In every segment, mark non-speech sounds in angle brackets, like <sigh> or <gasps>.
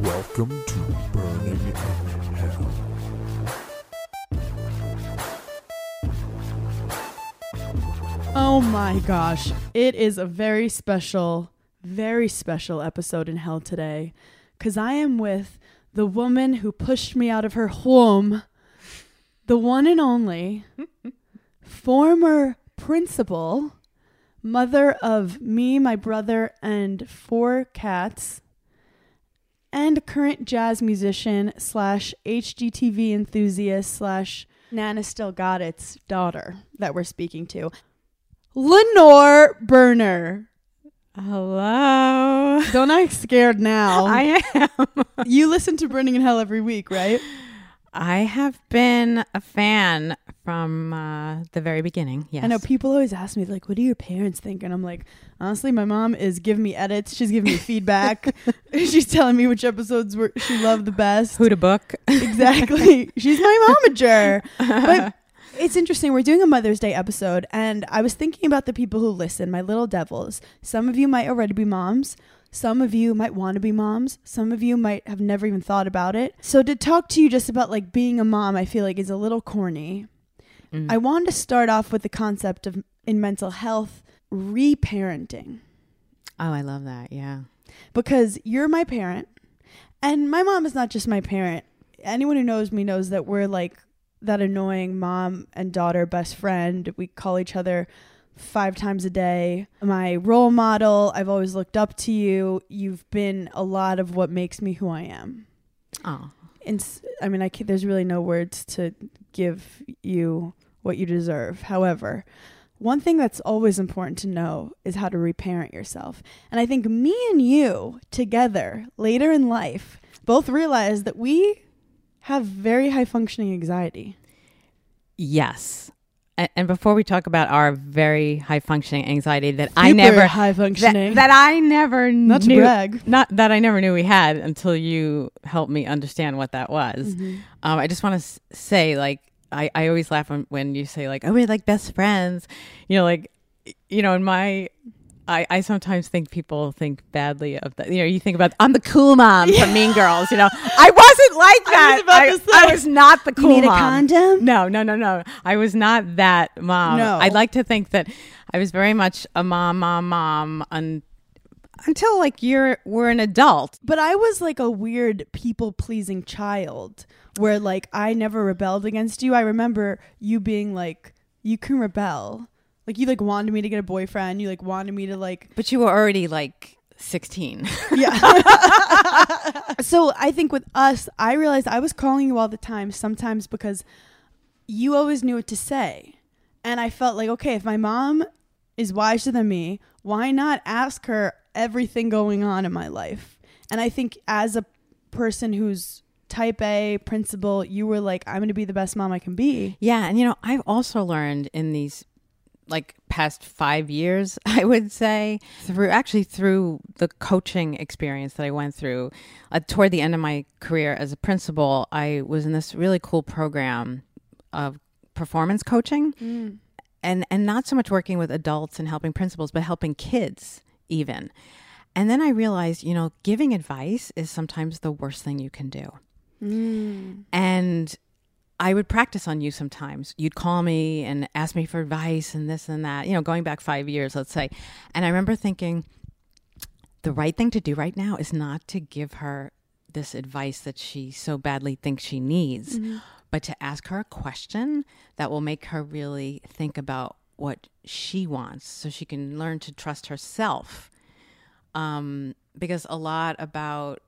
Welcome to Burning in Hell. Oh my gosh. It is a very special, very special episode in hell today. Because I am with the woman who pushed me out of her home, the one and only <laughs> former principal, mother of me, my brother, and four cats, and current jazz musician slash HGTV enthusiast slash Nana Still Got It's daughter that we're speaking to. Lenore Berner. Hello. Don't act scared now. <laughs> I am. you listen to Burning in Hell every week, right? <laughs> I have been a fan from uh, the very beginning. Yes. I know people always ask me like, "What do your parents think?" And I'm like, honestly, my mom is giving me edits. She's giving me <laughs> feedback. <laughs> She's telling me which episodes were she loved the best. Who to book? exactly. <laughs> She's my momager. But it's interesting. We're doing a Mother's Day episode, and I was thinking about the people who listen, my little devils. Some of you might already be moms. Some of you might want to be moms. Some of you might have never even thought about it. So to talk to you just about like being a mom, I feel like is a little corny. Mm. I want to start off with the concept of in mental health reparenting oh, I love that. Yeah. because you're my parent and my mom is not just my parent. Anyone who knows me knows that we're like that annoying mom and daughter best friend. We call each other five times a day. My role model. I've always looked up to you. You've been a lot of what makes me who I am. Oh. And s- I mean, I can, there's really no words to give you what you deserve. However, one thing that's always important to know is how to reparent yourself. And I think me and you together later in life both realize that we have very high functioning anxiety. Yes. And, and before we talk about our very high functioning anxiety that I never high functioning that I never not to knew brag. not that I never knew we had until you helped me understand what that was. Mhm. Um, I just want to say, like, I, I always laugh when, when you say, like, oh, we're like best friends. You know, like, you know, in my, I, I sometimes think people think badly of that. You know, you think about, I'm the cool mom from Mean Girls. You know, I wasn't like I that. was about to say. I was not the You cool need a mom. condom? No, no, no, no. I was not that mom. No. I'd like to think that I was very much a mom, mom, mom un, until like you're we're an adult. But I was like a weird people pleasing child where like I never rebelled against you. I remember you being like, you can rebel. Like you like wanted me to get a boyfriend. You like wanted me to like But you were already like 16. Yeah. <laughs> so I think with us, I realized I was calling you all the time, sometimes because you always knew what to say. And I felt like, okay, if my mom is wiser than me, why not ask her everything going on in my life? And I think as a person who's type A principal, you were like, I'm going to be the best mom I can be. Yeah, and you know, I've also learned in these like past 5 years, <laughs> I would say, through actually through the coaching experience that I went through uh, toward the end of my career as a principal, I was in this really cool program of performance coaching and and not so much working with adults and helping principals, but helping kids even. And then I realized, you know, giving advice is sometimes the worst thing you can do. And I would practice on you sometimes. You'd call me and ask me for advice and this and that, you know, going back five years, let's say. And I remember thinking, the right thing to do right now is not to give her this advice that she so badly thinks she needs, but to ask her a question that will make her really think about what she wants so she can learn to trust herself. Um, because a lot about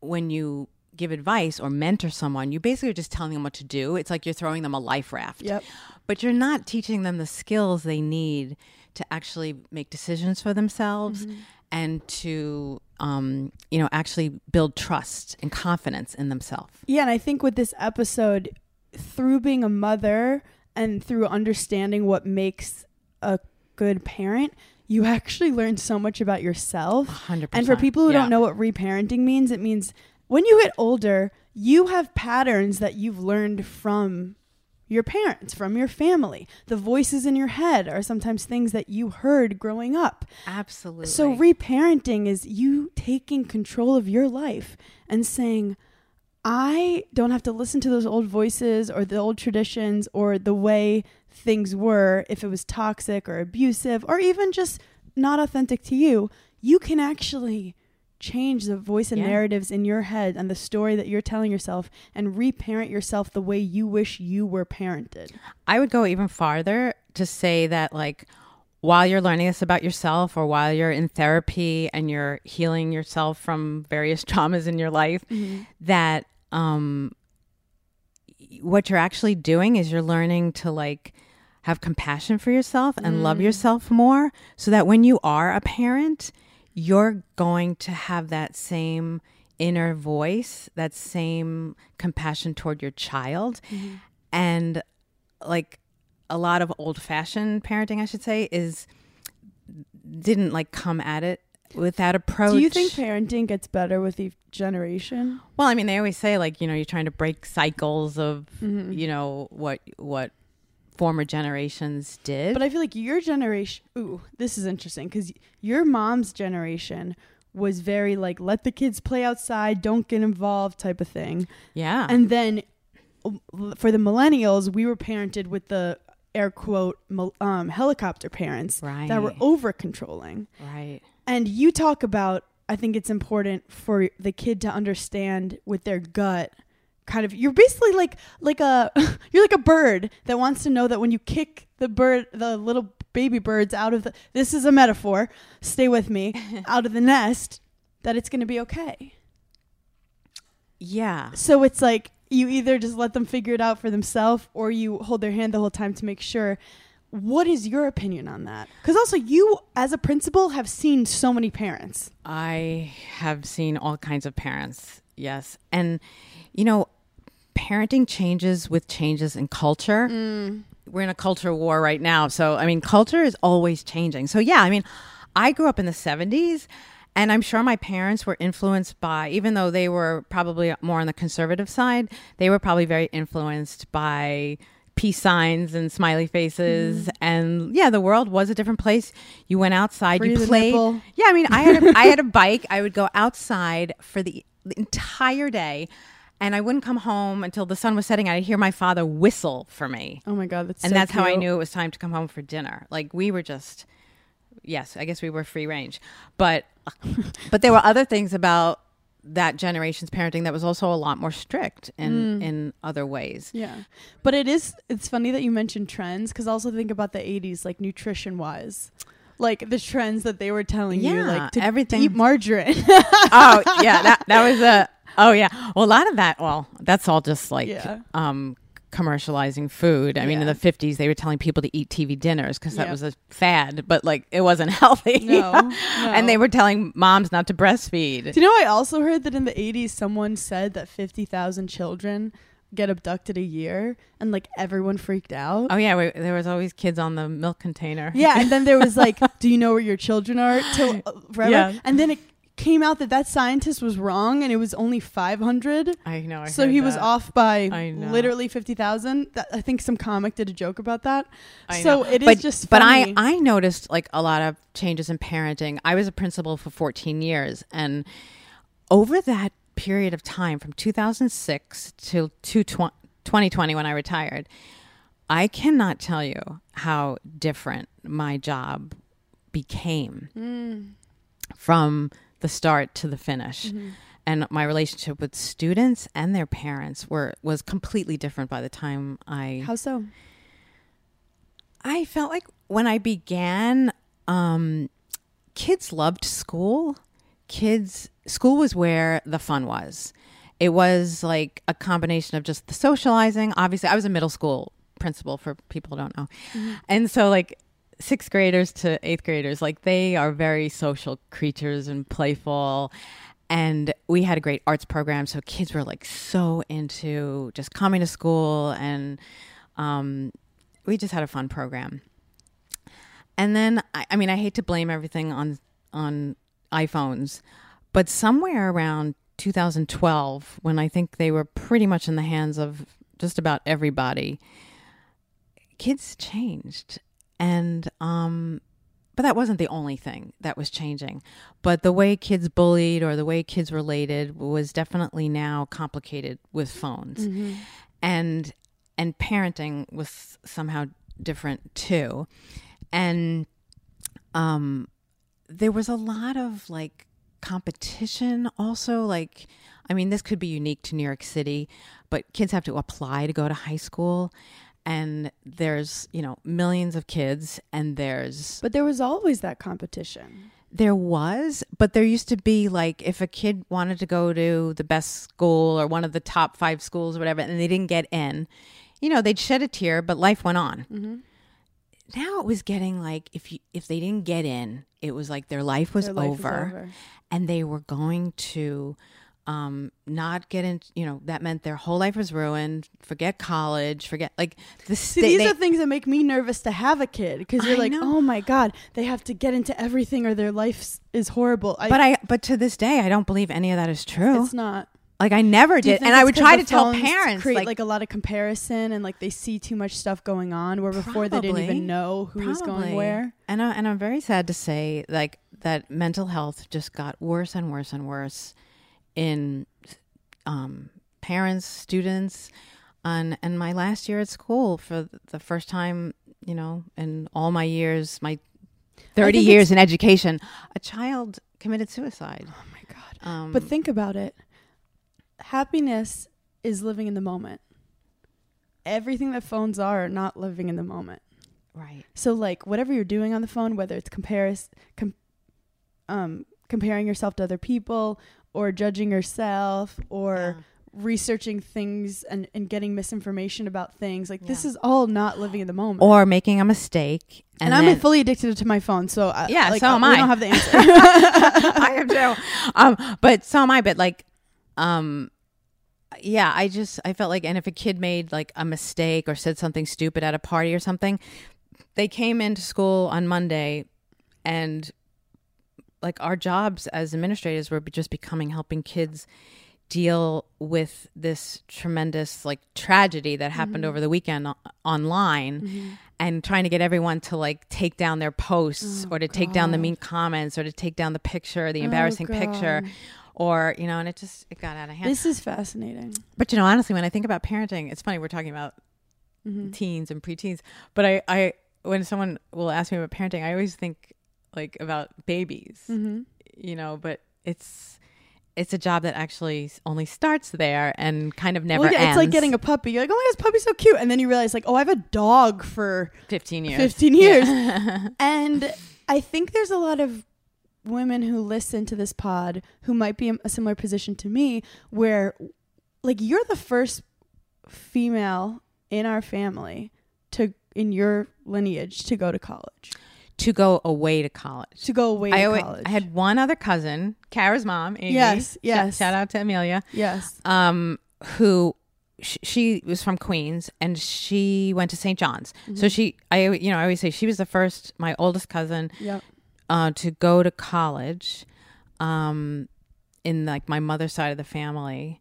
when you give advice or mentor someone, you basically are just telling them what to do. It's like you're throwing them a life raft. Yep. But you're not teaching them the skills they need to actually make decisions for themselves and to um, you know actually build trust and confidence in themselves. Yeah, and I think with this episode, through being a mother and through understanding what makes a good parent, you <laughs> actually learn so much about yourself. 100%. And for people who Yeah. don't know what reparenting means, it means when you get older, you have patterns that you've learned from your parents, from your family. The voices in your head are sometimes things that you heard growing up. Absolutely. So, reparenting is you taking control of your life and saying, I don't have to listen to those old voices or the old traditions or the way things were if it was toxic or abusive or even just not authentic to you. You can actually change the voice and Yeah. narratives in your head and the story that you're telling yourself and reparent yourself the way you wish you were parented. I would go even farther to say that, like, while you're learning this about yourself or while you're in therapy and you're healing yourself from various <laughs> traumas in your life, that um, what you're actually doing is you're learning to, like, have compassion for yourself and love yourself more so that when you are a parent, you're going to have that same inner voice, that same compassion toward your child. Mm-hmm. And like a lot of old fashioned parenting, I should say, is didn't like come at it with that approach. Do you think parenting gets better with each generation? Well, I mean, they always say like you know you're trying to break cycles of mm-hmm. you know what what former generations did. But I feel like your generation, ooh, this is interesting because your mom's generation was very like, let the kids play outside, don't get involved type of thing. yeah, And then for the millennials, we were parented with the air quote um, helicopter parents that were Right. over controlling. right. And you talk about, I think it's important for the kid to understand with their gut. Kind of, you're basically like like a <laughs> you're like a bird that wants to know that when you kick the bird, the little baby birds out of the this is a metaphor. Stay with me <laughs> out of the nest, that it's going to be okay. Yeah. So it's like you either just let them figure it out for themselves or you hold their hand the whole time to make sure. What is your opinion on that? Because also, you as a principal have seen so many parents. I have seen all kinds of parents, yes. And, you know, parenting changes with changes in culture. Mm. We're in a culture war right now. So, I mean, culture is always changing. So, yeah, I mean, I grew up in the 70s. And I'm sure my parents were influenced by, even though they were probably more on the conservative side, they were probably very influenced by peace signs and smiley faces. Mm-hmm. And yeah, the world was a different place. You went outside, Free you played. Yeah, I mean, I had a, I had a bike. I would go outside for the, the entire day, and I wouldn't come home until the sun was setting. I'd hear my father whistle for me, Oh my god, that's and so that's how I knew it was time to come home for dinner. Like we were just, yes, I guess we were free range, but <laughs> but there were other things about that generation's parenting that was also a lot more strict in mm. in other ways. Yeah, but it is. It's funny that you mentioned trends because also think about the '80s, like nutrition wise, like the trends that they were telling you, like to everything- eat margarine. <laughs> oh yeah, that that was a oh yeah. Well, a lot of that. Well, that's all just like Yeah. um commercializing food. I mean, in the fifties, they were telling people to eat TV dinners because that was a fad, but like it wasn't <laughs> healthy. No, <laughs> and they were telling moms not to breastfeed. Do you know? I also heard that in the '80s, someone said that 50,000 children get abducted a year, and like everyone freaked out. Oh yeah, we, there was always kids on the milk container. Yeah, and then there was like, <laughs> "Do you know where your children are?" Till <laughs> uh, forever. Yeah. And then it came out that that scientist was wrong, and it was only 500. I know. I so he was off by literally 50,000. That- I think some comic did a joke about that. I so know. it is but, just But funny. I I noticed like a lot of changes in parenting. I was a principal for 14 years, and over that period of time, from 2006 till to 2020 when I retired, I cannot tell you how different my job became Mm. from the start to the finish. Mm-hmm. And my relationship with students and their parents were was completely different by the time I How so? I felt like when I began, um, kids loved school. Kids, school was where the fun was. It was like a combination of just the socializing. Obviously, I was a middle school principal for people who don't know. And so, like, sixth graders to eighth graders, like, they are very social creatures and playful. And we had a great arts program. So, kids were like so into just coming to school and, um, we just had a fun program. And then I, I mean I hate to blame everything on on iPhones, but somewhere around 2012 when I think they were pretty much in the hands of just about everybody, kids changed, and um, but that wasn't the only thing that was changing. But the way kids bullied or the way kids related was definitely now complicated with phones, and and parenting was somehow different too, and um, there was a lot of like competition also like i mean this could be unique to new york city but kids have to apply to go to high school and there's you know millions of kids and there's But there was always that competition. there was but there used to be like if a kid wanted to go to the best school or one of the top five schools or whatever and they didn't get in you know they'd shed a tear but life went on Mm-hmm. now it was getting like if you if they didn't get in it was like their life was, Their life over, over. and they were going to um not get in you know that meant their whole life was ruined forget college forget like the See, these they- are things that make me nervous to have a kid because you're I like, know. oh my god, they have to get into everything or their life is horrible. I, but i but to this day i don't believe any of that is true it's not. Like i never did and i would try to tell parents create like, like, a lot of comparison and like they see too much stuff going on where before they didn't even know who was going where. And I, and I'm very sad to say like that mental health just got worse and worse and worse in um, parents, students, and and my last year at school for the first time, you know, in all my years, my 30 years in education, a child committed suicide. Oh my god. Um, But think about it. Happiness is living in the moment. Everything that phones are are not living in the moment. right. So like whatever you're doing on the phone, whether it's comparis com- um comparing yourself to other people or judging yourself or Yeah. researching things and, and getting misinformation about things, like this is all not living in the moment. Or making a mistake. and, And, I'm fully addicted to my phone, so I, Yeah, like, so am we I. don't have the answer. <laughs> I am too. Um, but so am I. But like, um, yeah, I just I felt like, and if a kid made like a mistake or said something stupid at a party or something, they came into school on Monday, and like our jobs as administrators were just becoming helping kids deal with this tremendous like tragedy that happened over the weekend o- online and trying to get everyone to like take down their posts Oh, or to take down the mean comments or to take down the picture the embarrassing picture or you know and it just it got out of hand This is fascinating. but you know honestly when i think about parenting it's funny we're talking about Mm-hmm. teens and preteens but i i when someone will ask me about parenting i always think like about babies Mm-hmm. you know but it's it's a job that actually only starts there and kind of never well, yeah, ends it's like getting a puppy. You're like, oh my god, this puppy's so cute, and then you realize, like, oh, I have a dog for 15 years 15 years. Yeah. <laughs> and I think there's a lot of women who listen to this pod who might be in a similar position to me, where, like, you're the first female in our family to in your lineage to go to college, to go away to college to go away I, to always, college. I had one other cousin, Kara's mom, Amy. Yes, yes. Shout out to Amelia, yes. um, who sh- she was from Queens and she went to St. John's. Mm-hmm. So she, I, you know, I always say she was the first, my oldest cousin, Yep. uh, to go to college, um, in like my mother's side of the family,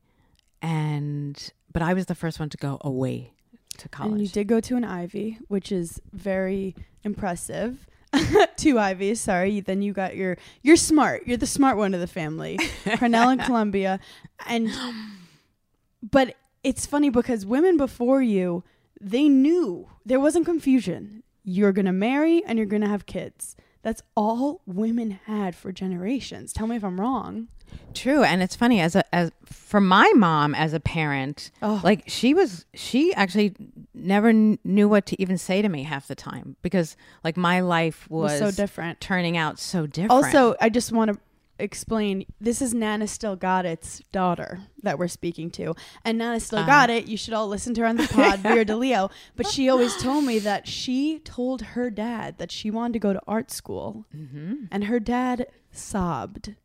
and but I was the first one to go away to college. And you did go to an Ivy, which is very impressive. <laughs> Two Ivies, sorry. Then you got your you're smart. You're the smart one of the family. Cornell and <laughs> Columbia. And but it's funny because women before you, they knew there wasn't confusion. You're gonna marry and you're gonna have kids. That's all women had for generations. Tell me if I'm wrong. True, and it's funny as a as for my mom as a parent, Oh. like she was she actually never kn- knew what to even say to me half the time because like my life Was was, so different. turning out so different. Also, I just want to explain this is Nana Still Got It's daughter that we're speaking to. And Nana Still. Got It, you should all listen to her on the <laughs> pod, Vera DeLeo. But she always told me that she told her dad that she wanted to go to art school. hmm And her dad sobbed.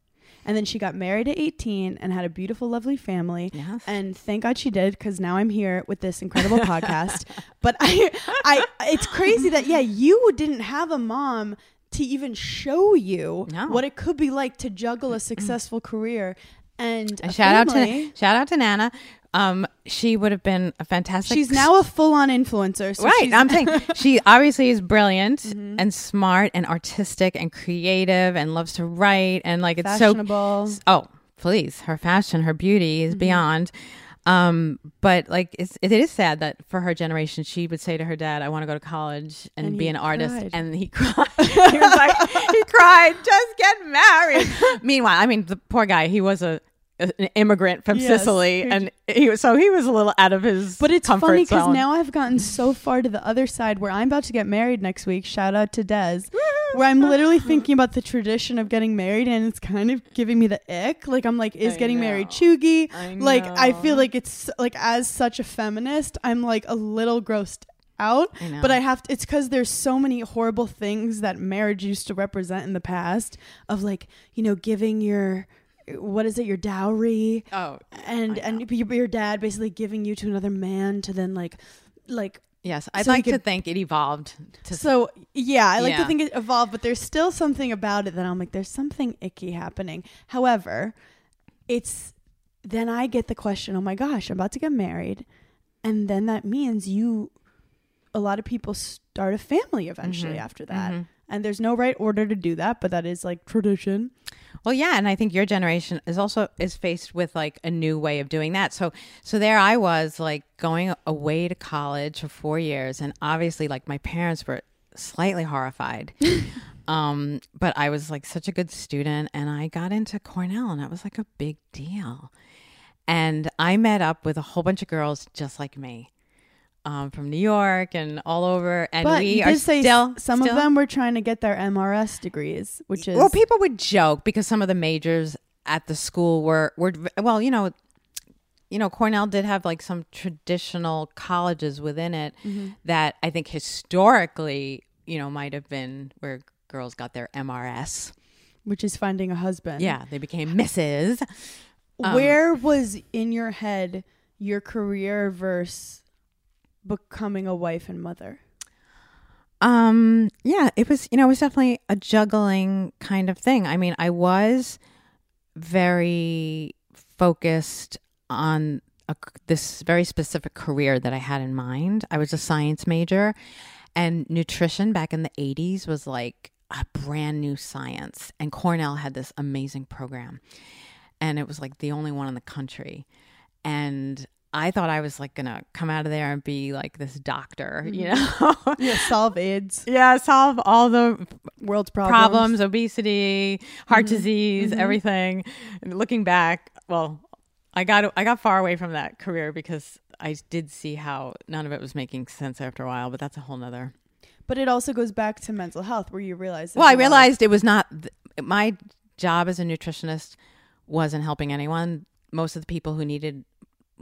And then she got married at 18 and had a beautiful, lovely family. yes, And thank God she did, because now I'm here with this incredible <laughs> podcast. But I, I, it's crazy that yeah, you didn't have a mom to even show you No. what it could be like to juggle a successful career and shout out to shout out to Nana. Um, she would have been a fantastic. She's now a full-on influencer. So right. I'm saying <laughs> she obviously is brilliant Mm-hmm. and smart and artistic and creative and loves to write and like it's fashionable. so. Oh, please, her fashion, her beauty Mm-hmm. is beyond. Um, but like it's it is sad that for her generation, she would say to her dad, "I want to go to college and, And be an artist," cried. and he <laughs> cried. he was like, he cried, "Just get married." <laughs> Meanwhile, I mean, the poor guy, he was a an immigrant from Yes. Sicily, and he was so he was a little out of his. But it's funny because now I've gotten so far to the other side where I'm about to get married next week. Shout out to Des, where I'm literally <laughs> thinking about the tradition of getting married, and it's kind of giving me the ick. Like I'm like, is I getting married know. cheugy? I Like I feel like it's like as such a feminist, I'm like a little grossed out. I. But I have to. It's because there's so many horrible things that marriage used to represent in the past of like you know giving your what is it your dowry? Oh and and your, dad basically giving you to another man to then like like yes, I'd So like to think it evolved to so yeah i like to think it evolved but there's still something about it that i'm like there's something icky happening. However it's then i get the question oh my gosh i'm about to get married. And then that means you a lot of people start a family eventually Mhm. after that. Mhm. and there's no right order to do that but that is like tradition Well, yeah, and I think your generation is also is faced with like a new way of doing that. So, so there I was like going away to college for four years, and obviously, like my parents were slightly horrified. <laughs> um, but I was like such a good student, and I got into Cornell, and that was like a big deal. And I met up with a whole bunch of girls just like me. Um, from New York and all over, and but we are still some still- of them were trying to get their mrs degrees which is well, people would joke because some of the majors at the school were were well, you know, you know, Cornell did have like some traditional colleges within it Mm-hmm. that I think historically, you know, might have been where girls got their MRS. which is finding a husband Yeah, they became Mrs. Um, Where was in your head your career versus becoming a wife and mother? Um, yeah, it was, you know, it was definitely a juggling kind of thing. I mean, I was very focused on a, this very specific career that I had in mind. I was a science major, and nutrition back in the 80s was like a brand new science. And Cornell had this amazing program, and it was like the only one in the country. And I thought I was like gonna come out of there and be like this doctor, you mm-hmm. know? <laughs> Yeah, solve AIDS, yeah, solve all the world's problems, problems. obesity, heart mm-hmm. disease, mm-hmm. everything. And looking back, well, I got I got far away from that career because I did see how none of it was making sense after a while. But that's a whole nother. But it also goes back to mental health, where you realize. Well, I realized it was not th- my job as a nutritionist wasn't helping anyone. Most of the people who needed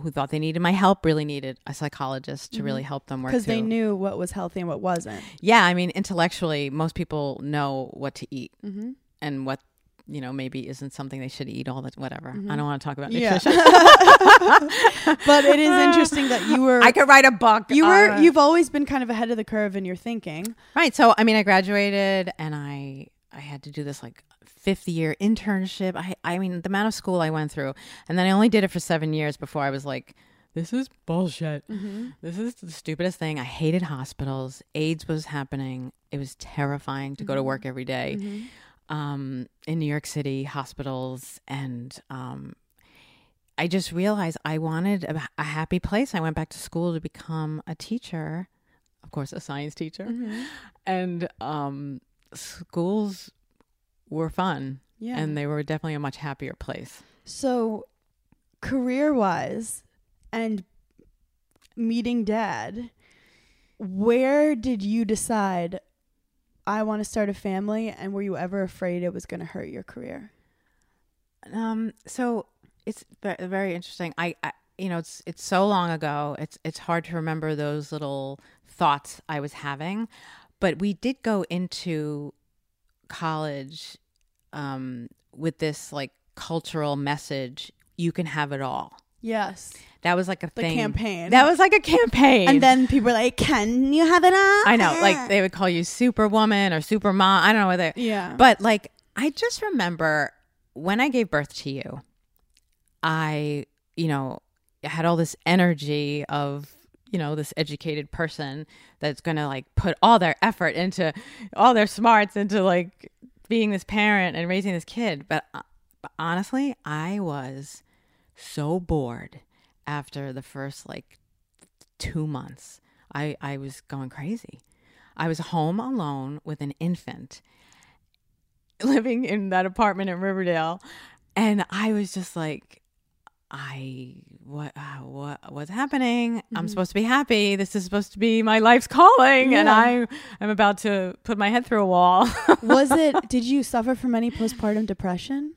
who thought they needed my help really needed a psychologist to really help them work because they knew what was healthy and what wasn't. Yeah, I mean, intellectually, most people know what to eat Mm-hmm. and what you know maybe isn't something they should eat all the whatever. I don't want to talk about Yeah. nutrition. <laughs> But it is interesting that you were. <laughs> I could write a book. you were. on- You've always been kind of ahead of the curve in your thinking. right. So I mean, I graduated and I I had to do this like fifth year internship. I I mean, the amount of school I went through, and then I only did it for seven years before I was like. This is bullshit. This is the stupidest thing. I hated hospitals. AIDS was happening. It was terrifying to go to work every day. um, in New York City hospitals, and um, I just realized I wanted a, a happy place. I went back to school to become a teacher, of course, a science teacher, and um, schools were fun, Yeah. and they were definitely a much happier place. So, career wise and meeting dad, where did you decide I want to start a family? And were you ever afraid it was going to hurt your career? Um, so it's very interesting. I, I, you know, it's it's so long ago. It's it's hard to remember those little thoughts I was having, but we did go into college um, with this like cultural message. You can have it all. Yes. That was like a The thing. campaign. That was like a campaign. and then people were like, Can you have it all? I know, like they would call you Superwoman or Supermom. I don't know whether Yeah. But like, I just remember when I gave birth to you, I, you know, had all this energy of you know this educated person that's going to like put all their effort into all their smarts into like being this parent and raising this kid. But, uh, but honestly i was so bored after the first like 2 months. I i was going crazy. I was home alone with an infant living in that apartment in riverdale and i was just like I what uh, what what's happening? Mm-hmm. I'm supposed to be happy. This is supposed to be my life's calling, and Yeah. I I'm about to put my head through a wall. Was it? <laughs> Did you suffer from any postpartum depression?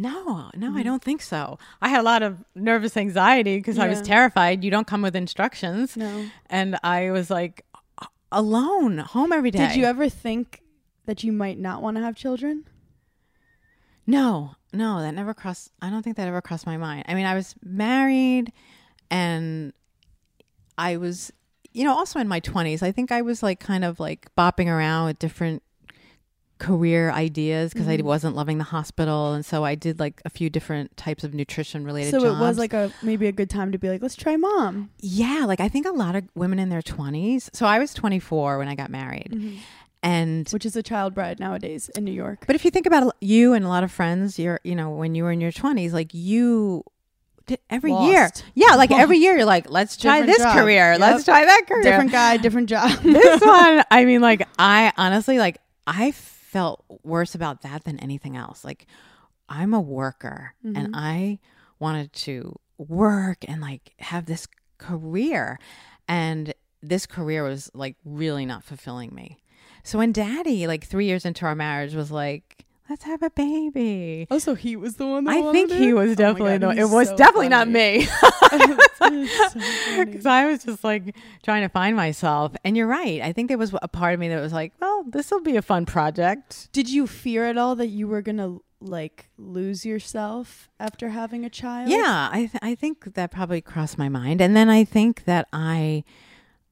no, no, Mm-hmm. I don't think so. I had a lot of nervous anxiety because I was terrified. You don't come with instructions, No. and I was like alone, home every day. Did you ever think that you might not want to have children? No, no, that never crossed. I don't think that ever crossed my mind. I mean, I was married and I was, you know, also in my 20s. I think I was like kind of like bopping around with different career ideas because Mm-hmm. I wasn't loving the hospital. And so I did like a few different types of nutrition related So jobs. it was like a maybe a good time to be like, let's try mom. yeah, like I think a lot of women in their 20s. So I was 24 when I got married. Mm-hmm. And which is a child bride nowadays in New York. But if you think about you and a lot of friends, you're, you know, when you were in your 20s, like you did every year. Yeah, like every year you're like, let's try Different this job. career. Yep. Let's try that career. different guy, different <laughs> job. this <laughs> one, I mean, like, I honestly, like, I felt worse about that than anything else. Like, I'm a worker and mm-hmm. I wanted to work and like have this career. And this career was like really not fulfilling me. So when daddy, like three years into our marriage, was like, let's have a baby. oh, so he was the one. That I think he it? was Oh definitely God, the, it was so definitely not me. <laughs> <laughs> It's so. Because I was just like trying to find myself. And you're right. I think there was a part of me that was like, well, this will be a fun project. Did you fear at all that you were gonna like lose yourself after having a child? Yeah, I, th- I think that probably crossed my mind. And then I think that I,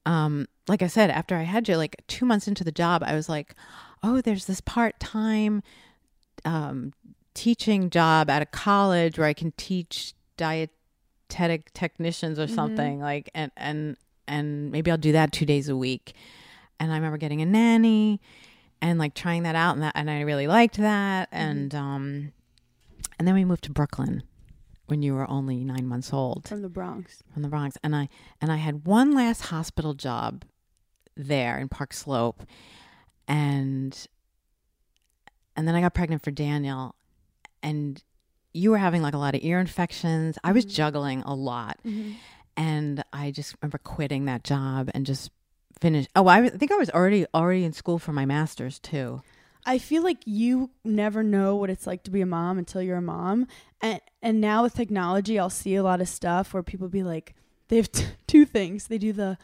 um, like I said, after I had you, like two months into the job, I was like, oh, there's this part time um, teaching job at a college where I can teach dietetic technicians or something like, and and and maybe I'll do that two days a week. And I remember getting a nanny and like trying that out, and that and I really liked that. And um, and then we moved to Brooklyn when you were only nine months old from the Bronx. from the Bronx, and I and I had one last hospital job there in Park Slope, and and then I got pregnant for Daniel, and you were having like a lot of ear infections. I was mm-hmm. juggling a lot, mm-hmm. and I just remember quitting that job and just finished. Oh, I think I was already already in school for my master's too. I feel like you never know what it's like to be a mom until you're a mom. And and now with technology, I'll see a lot of stuff where people be like, they have t- two things. They do the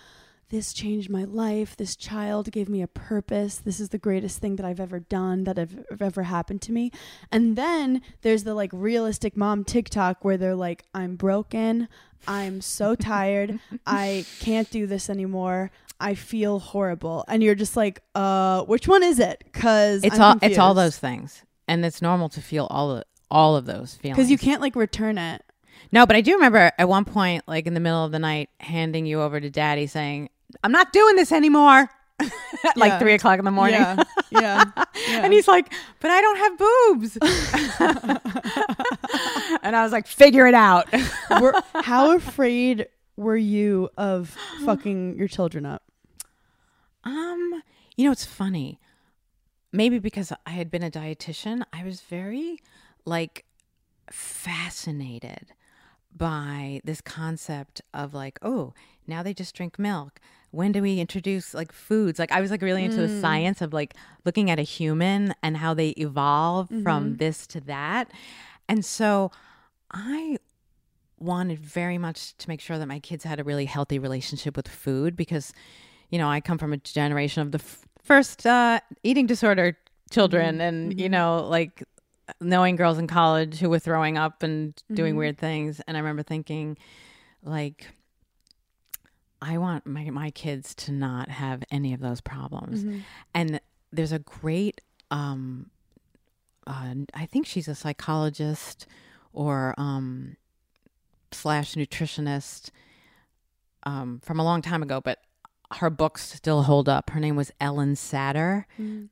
this changed my life. This child gave me a purpose. This is the greatest thing that I've ever done that have, have ever happened to me. And then there's the like realistic mom TikTok where they're like, I'm broken. I'm so <laughs> tired. I can't do this anymore. I feel horrible. And you're just like, uh, which one is it? Cause It's all it's all those things, and it's normal to feel all of all of those feelings because you can't like return it. No, but I do remember at one point, like in the middle of the night, handing you over to daddy saying, I'm not doing this anymore. at <laughs> like Yeah. three o'clock in the morning. Yeah, yeah, yeah. <laughs> And he's like, but I don't have boobs. <laughs> and I was like, figure it out. Were- how afraid were you of fucking your children up? Um, you know, it's funny. Maybe because I had been a dietitian, I was very like fascinated by this concept of like, oh, now they just drink milk. When do we introduce like foods? Like I was like really into the mm. science of like looking at a human and how they evolve from mm-hmm. this to that. And so I wanted very much to make sure that my kids had a really healthy relationship with food because you know i come from a generation of the f- first uh, eating disorder children mm-hmm. and you mm-hmm. know like knowing girls in college who were throwing up and doing weird things. And i remember thinking like i want my, my kids to not have any of those problems and there's a great um uh, i think she's a psychologist or um slash nutritionist um, from a long time ago, but her books still hold up. Her name was Ellen Satter.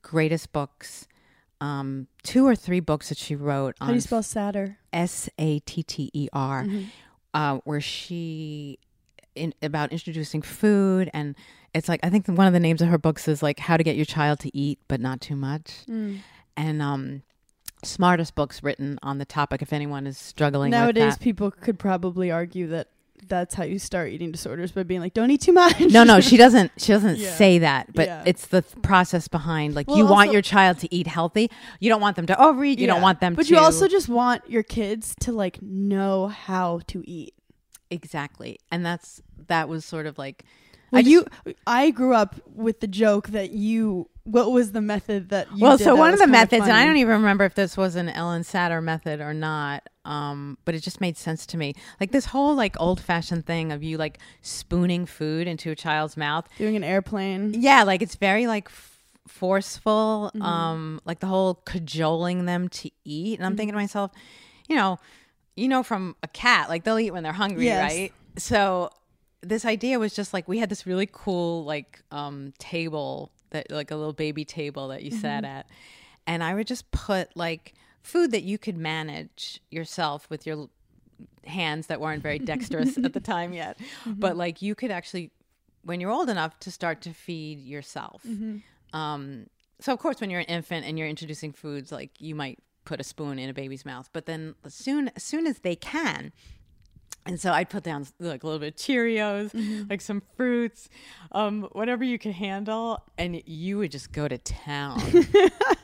Greatest books. Um, two or three books that she wrote How do you spell sadder? S A T T E R, Mm-hmm. uh, where she in about introducing food and it's like I think one of the names of her books is like how to get your child to eat but not too much, Mm. and um, smartest books written on the topic. If anyone is struggling Nowadays, with that. people could probably argue that that's how you start eating disorders by being like, don't eat too much. <laughs> no, no, she <laughs> doesn't. She doesn't Yeah. say that, but Yeah. it's the th- process behind. Like Well, you want your child to eat healthy. You don't want them to overeat. You don't want them to But to. you also just want your kids to like know how to eat. Exactly, and that's that was sort of like. Well, I just- you, I grew up with the joke that you. What was the method that you? well, so one of the methods, and I don't even remember if this was an Ellen Satter method or not, um, but it just made sense to me. Like this whole like old fashioned thing of you like spooning food into a child's mouth. doing an airplane. Yeah, like it's very like forceful, Mm-hmm. um, like the whole cajoling them to eat. And I'm thinking to Mm-hmm. myself, you know, you know, from a cat, like they'll eat when they're hungry, Yes. right? So this idea was just like we had this really cool like um table that like a little baby table that you sat Mm-hmm. at and i would just put like food that you could manage yourself with your hands that weren't very dexterous at the <laughs> time yet but like you could actually when you're old enough to start to feed yourself um so of course when you're an infant and you're introducing foods like you might put a spoon in a baby's mouth but then as soon as soon as they can and so I'd put down like a little bit of Cheerios, Mm-hmm. like some fruits, um, whatever you could handle, and you would just go to town. <laughs>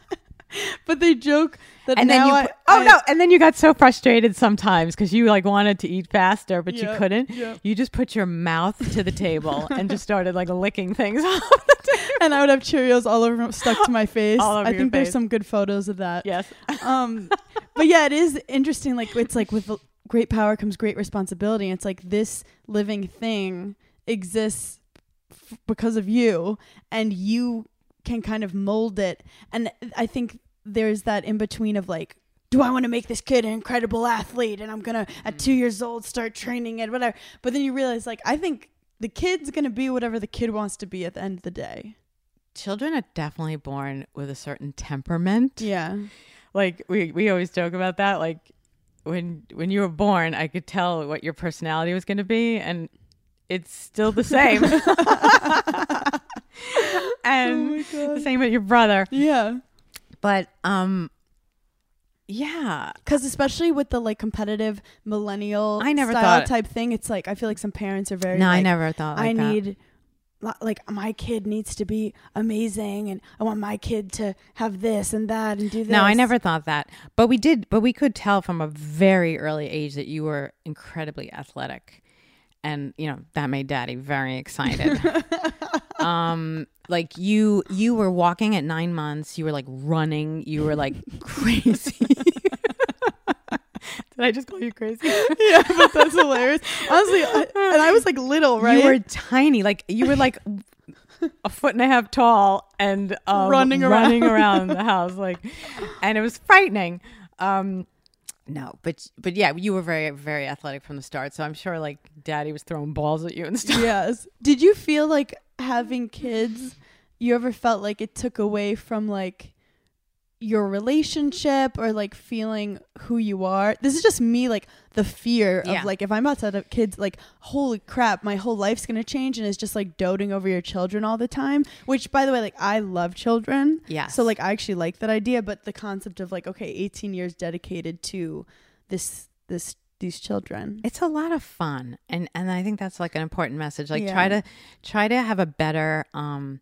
<laughs> But they joke that and then you, I, oh I- no! And then you got so frustrated sometimes because you like wanted to eat faster, but you couldn't. yep. You just put your mouth to the table <laughs> and just started like licking things <laughs> off the table. and I would have Cheerios all over stuck to my face. All over I think there's some good photos of that. Yes. um but yeah it is interesting like it's like with great power comes great responsibility it's like this living thing exists f- because of you and you can kind of mold it and i think there's that in between of like do I want to make this kid an incredible athlete and I'm going to at mm. 2 years old start training it whatever but then you realize like I think the kid's going to be whatever the kid wants to be at the end of the day. Children are definitely born with a certain temperament. Yeah. like we we always joke about that like when when you were born i could tell what your personality was going to be and it's still the same <laughs> <laughs> and Oh the same with your brother Yeah. but um yeah Because especially with the like competitive millennial I never style thought- type thing, it's like I feel like some parents are very no i never thought like I that. need like my kid needs to be amazing and I want my kid to have this and that and do this. no i never thought that but we did but we could tell from a very early age that you were incredibly athletic and you know that made daddy very excited. <laughs> Um like you you were walking at nine months. You were like running. You were like <laughs> crazy. <laughs> Did i just call you crazy? Yeah, but that's hilarious. Honestly, I, and I was like little, right? you were tiny. Like you were like a foot and a half tall and um, Running running around. around the house like and it was frightening. Um no but but yeah you were very very athletic from the start so i'm sure like daddy was throwing balls at you and <laughs> stuff yes. Did you feel like having kids? You ever felt like it took away from like your relationship or like feeling who you are? This is just me, like the fear of Yeah. like if I'm about to have kids, like holy crap, my whole life's gonna change, and it's just like doting over your children all the time. Which, by the way, like I love children. Yes. So like I actually like that idea, but the concept of like okay, 18 years dedicated to this this these children. it's a lot of fun and and i think that's like an important message like Yeah. try to try to have a better um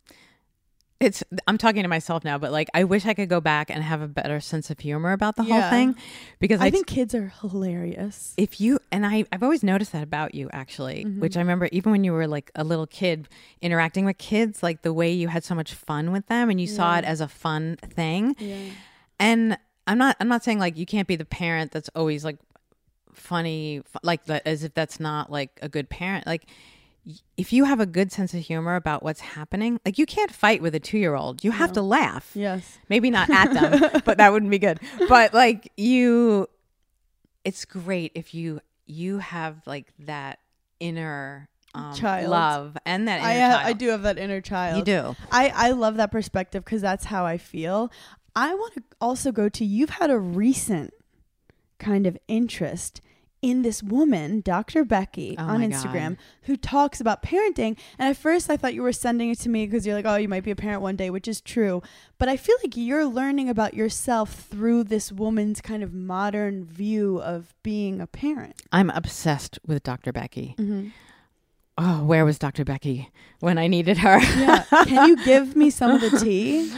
it's i'm talking to myself now but like i wish i could go back and have a better sense of humor about the Yeah. whole thing because I I, think kids are hilarious. if you and I, I've always noticed that about you actually, Mm-hmm. which I remember even when you were like a little kid interacting with kids, like the way you had so much fun with them and you saw it as a fun thing. Yeah. And I'm not I'm not saying like you can't be the parent that's always like funny like as if that's not like a good parent. Like if you have a good sense of humor about what's happening, like you can't fight with a 2-year-old. You have No. to laugh Yes. maybe not at them <laughs> but that wouldn't be good but like you it's great if you you have like that inner um, Child. love and that inner I uh, child. I do have that inner child. You do. I I love that perspective because that's how I feel. I want to also go to you've had a recent kind of interest in this woman, Dr. Becky, Oh on Instagram, God. who talks about parenting. And at first, I thought you were sending it to me because you're like, oh, you might be a parent one day, which is true. But I feel like you're learning about yourself through this woman's kind of modern view of being a parent. I'm obsessed with Dr. Becky. Mm-hmm. Oh, where was Dr. Becky when I needed her? Yeah. Can you give me some of the <laughs> tea?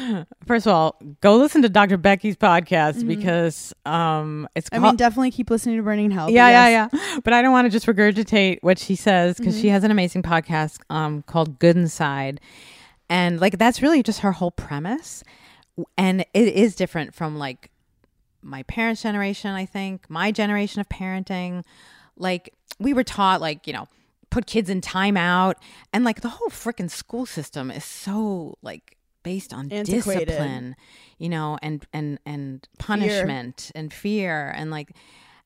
First of all, go listen to Dr. Becky's podcast Mhm. because um, it's I mean, definitely keep listening to Burning Hell. yeah, yes. yeah, yeah. But I don't want to just regurgitate what she says because she Mhm. has an amazing podcast um, called Good Inside. And like that's really just her whole premise. And it is different from like my parents' generation, I think, my generation of parenting. Like we were taught like, you know, put kids in timeout and like the whole freaking school system is so like based on Antiquated. discipline, you know, and and and punishment and fear and like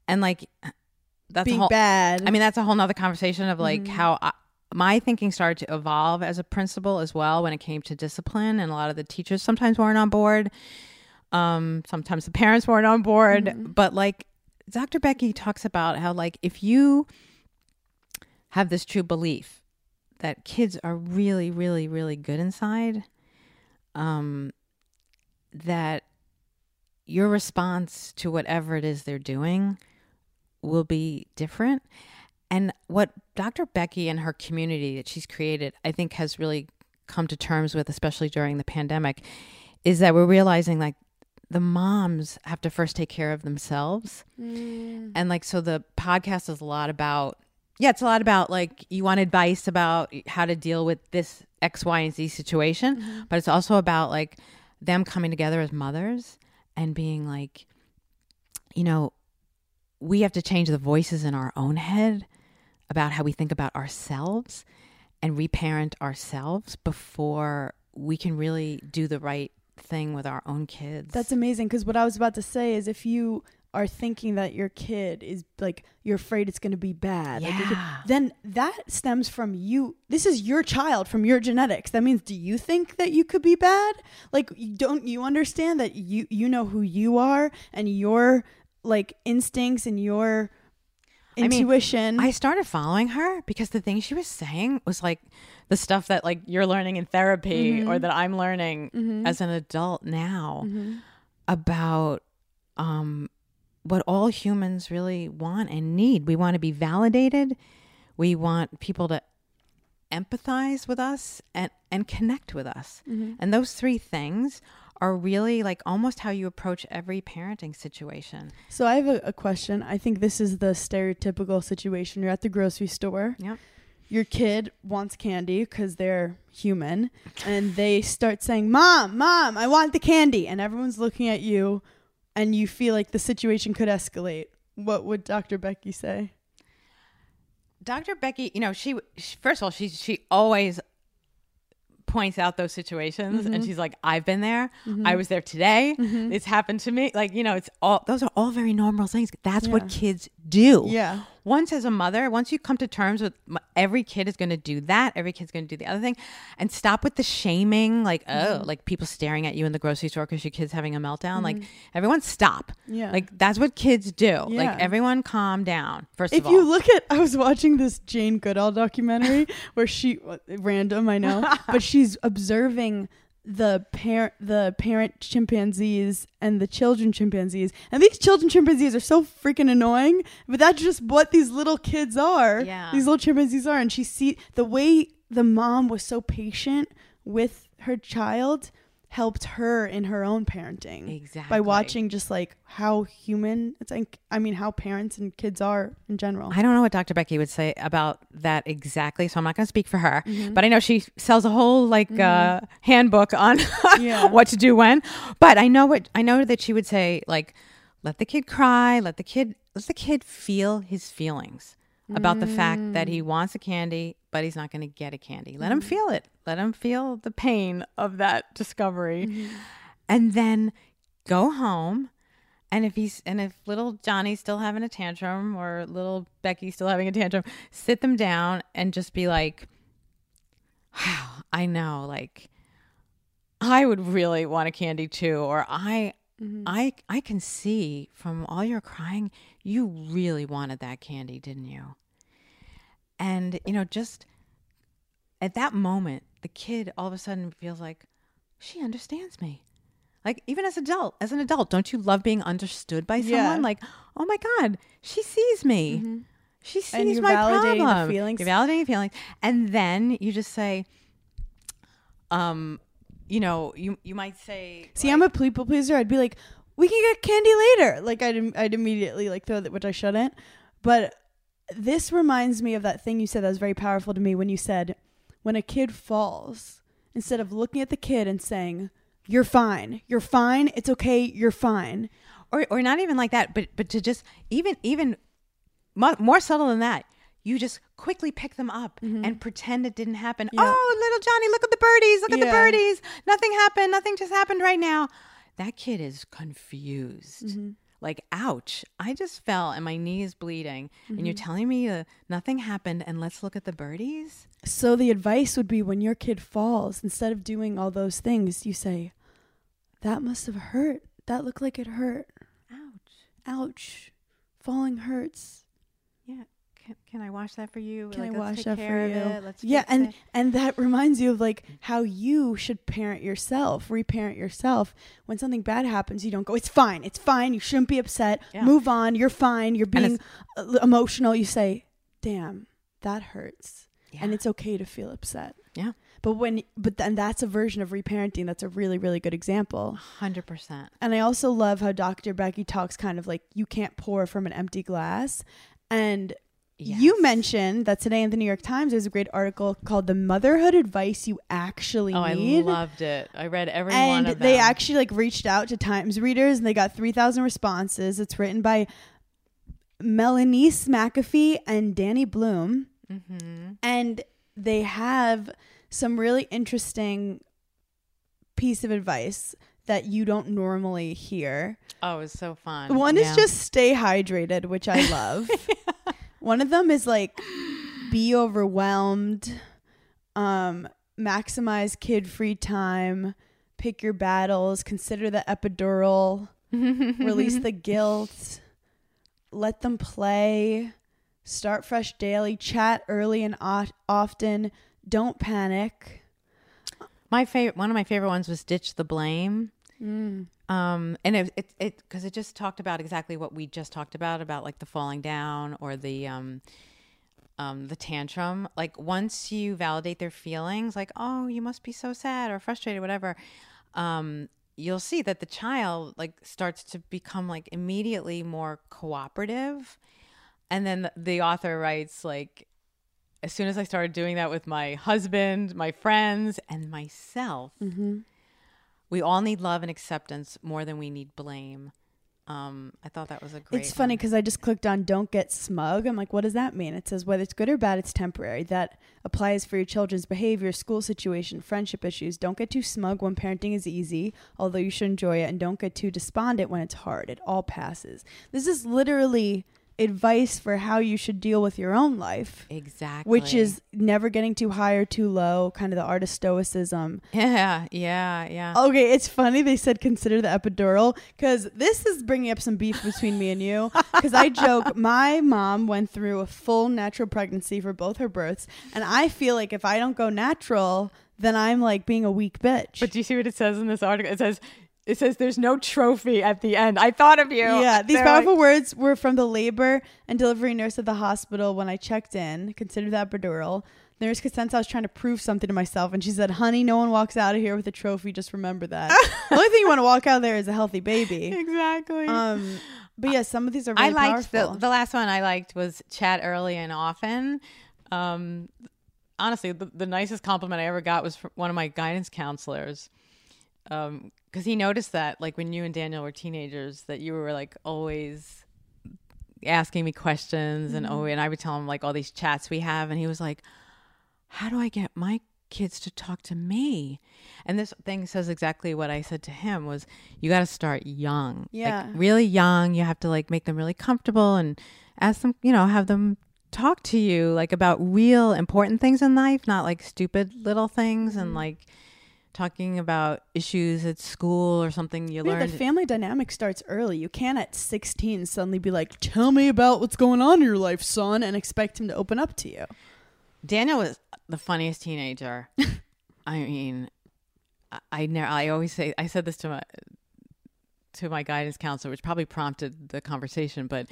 and like that's a Being whole bad. I mean, that's a whole nother conversation of like Mhm. how I, my thinking started to evolve as a principal as well when it came to discipline, and a lot of the teachers sometimes weren't on board. Um, sometimes the parents weren't on board, Mhm. but like Dr. Becky talks about how like if you have this true belief that kids are really, really, really good inside, um, that your response to whatever it is they're doing will be different. And what Dr. Becky and her community that she's created, I think, has really come to terms with, especially during the pandemic, is that we're realizing like the moms have to first take care of themselves. Mm. And like, so the podcast is a lot about, yeah, it's a lot about like you want advice about how to deal with this X, Y, and Z situation, Mm-hmm. but it's also about like them coming together as mothers and being like, you know, we have to change the voices in our own head about how we think about ourselves and reparent ourselves before we can really do the right thing with our own kids. That's amazing because what I was about to say is if you are thinking that your kid is like you're afraid it's going to be bad, like your kid- Yeah. then that stems from you. This is your child from your genetics. That means do you think that you could be bad? Like don't you understand that you you know who you are and your like instincts and your I mean, intuition. I started following her because the thing she was saying was like the stuff that like you're learning in therapy Mm-hmm. or that I'm learning Mhm. as an adult now Mhm. about um what all humans really want and need. We want to be validated. We want people to empathize with us and and connect with us. Mhm. And those three things are really like almost how you approach every parenting situation. So I have a, a question. I think this is the stereotypical situation. You're at the grocery store. Yep. Your kid wants candy because they're human, and they start saying, "Mom, mom, I want the candy," and everyone's looking at you, and you feel like the situation could escalate. What would Dr. Becky say? Dr. Becky, you know, she, she first of all, she she always points out those situations and Mhm. she's like, I've been there. Mhm. I was there today. Mhm. It's happened to me. Like, you know, it's all those are all very normal things. That's Yeah. what kids do. Yeah. Once as a mother, once you come to terms with every kid is going to do that, every kid's going to do the other thing, and stop with the shaming, like Mm-hmm. oh, like people staring at you in the grocery store because your kid's having a meltdown. Like everyone, stop. Mm-hmm. Yeah. Like that's what kids do. Yeah. Like everyone, calm down. First if of all, you look at, I was watching this Jane Goodall documentary <laughs> where she random, I know, <laughs> but she's observing the parent, the parent chimpanzees and the children chimpanzees, and these children chimpanzees are so freaking annoying. But that's just what these little kids are. Yeah. these little chimpanzees are, and she see the way the mom was so patient with her child helped her in her own parenting exactly by watching just like how human it's like i mean how parents and kids are in general I don't know what Dr. Becky would say about that exactly, so I'm not going to speak for her. Mhm. But I know she sells a whole like uh, handbook on <laughs> Yeah. what to do when. But I know what I know that she would say like, let the kid cry, let the kid let the kid feel his feelings about the fact that he wants a candy, but he's not going to get a candy. Let him mm-hmm. feel it. Let him feel the pain of that discovery, mm-hmm. and then go home And if he's and if little Johnny's still having a tantrum or little Becky's still having a tantrum, sit them down and just be like, "Wow, I know, like I would really want a candy too or I mm-hmm. I I can see from all your crying you really wanted that candy, didn't you? And you know, just at that moment, the kid all of a sudden feels like she understands me. Like even as adult, as an adult, don't you love being understood by someone? Yeah. Like, oh my god, she sees me. She sees And you're my validating the problem. feelings. You're validating feelings, and then you just say, um, you know, you you might say, See, like- I'm a people pleaser. I'd be like, we can get candy later. Like I'd I'd immediately like throw that, which I shouldn't. But this reminds me of that thing you said that was very powerful to me when you said, when a kid falls, instead of looking at the kid and saying, "You're fine, you're fine, it's okay, you're fine." or or not even like that, but but to just even even mo- more subtle than that. You just quickly pick them up and pretend it didn't happen. Mm-hmm. Oh, little Johnny, look at the birdies. Look at the birdies. Nothing happened. Nothing just happened right now. That kid is confused. Mm-hmm. Like, ouch. I just fell and my knee is bleeding. And Mm-hmm. you're telling me uh, nothing happened and let's look at the birdies? So the advice would be when your kid falls, instead of doing all those things, you say, "That must have hurt. That looked like it hurt. Ouch. Ouch. Falling hurts." Yeah. Can, can I wash that for you? Can Like, I wash that for you? yeah, and it. and that <laughs> reminds you of like how you should parent yourself, reparent yourself. When something bad happens, you don't go, "It's fine, it's fine. You shouldn't be upset. Yeah. Move on. You're fine. You're being uh, emotional." You say, "Damn, that hurts," and it's okay to feel upset. Yeah. But when, but then that's a version of reparenting. That's a really, really good example. 100%. And I also love how Dr. Becky talks kind of like you can't pour from an empty glass. And you mentioned that today in the New York Times there's a great article called "The Motherhood Advice You Actually Oh, I loved it. I read every and one of them. they actually like reached out to Times readers and they got 3,000 responses. It's written by Melanice McAfee and Danny Bloom. mm-hmm. And they have some really interesting piece of advice that you don't normally hear. Oh, it was so fun. One Yeah. is just stay hydrated, which I love. <laughs> One of them is like be overwhelmed, um, maximize kid free time, pick your battles, consider the epidural, <laughs> release the guilt, let them play, start fresh daily, chat early and o- often, don't panic. my favorite. One of my favorite ones was ditch the blame. Um, and it it it because it just talked about exactly what we just talked about about like the falling down or the um um the tantrum. Like once you validate their feelings, like oh you must be so sad or frustrated, whatever. Um, you'll see that the child like starts to become like immediately more cooperative. And then the, the author writes like as soon as I started doing that with my husband, my friends, and myself, we all need love and acceptance more than we need blame. Um, I thought that was a great. It's funny because I just clicked on don't get smug. I'm like, what does that mean? It says whether it's good or bad, it's temporary. That applies for your children's behavior, school situation, friendship issues. Don't get too smug when parenting is easy, although you should enjoy it, and don't get too despondent when it's hard. It all passes. This is literally advice for how you should deal with your own life. exactly, Which is never getting too high or too low, kind of the art of stoicism. <laughs> yeah, yeah, yeah. Okay, it's funny they said consider the epidural because this is bringing up some beef between me and you. <laughs> Because I joke, my mom went through a full natural pregnancy for both her births, and I feel like if I don't go natural, then I'm like being a weak bitch. But do you see what it says in this article? It says it says there's no trophy at the end. I thought of you. yeah, these They're powerful like- words were from the labor and delivery nurse at the hospital when I checked in. Consider the epidural. The nurse could sense I was trying to prove something to myself, and she said, "Honey, no one walks out of here with a trophy. Just remember that. <laughs> the only thing you want to walk out of there is a healthy baby." exactly. Um, but yeah, some of these are really I liked powerful. the the last one. I liked was chat early and often. Um, honestly, the, the nicest compliment I ever got was from one of my guidance counselors. Um, because he noticed that, like when you and Daniel were teenagers, that you were like always asking me questions, and oh, and I would tell him like all these chats we have, and he was like, "How do I get my kids to talk to me. And this thing says exactly what I said to him was you got to start young. Yeah. Like really young. You have to like make them really comfortable and ask them, you know, have them talk to you like about real important things in life, not like stupid little things and mm-hmm. like talking about issues at school or something you Yeah, learned. the family dynamic starts early. You can't at 16 suddenly be like, "Tell me about what's going on in your life, son," and expect him to open up to you. Daniel was the funniest teenager. <laughs> I mean, I, I never. I always say. I said this to my to my guidance counselor, which probably prompted the conversation. But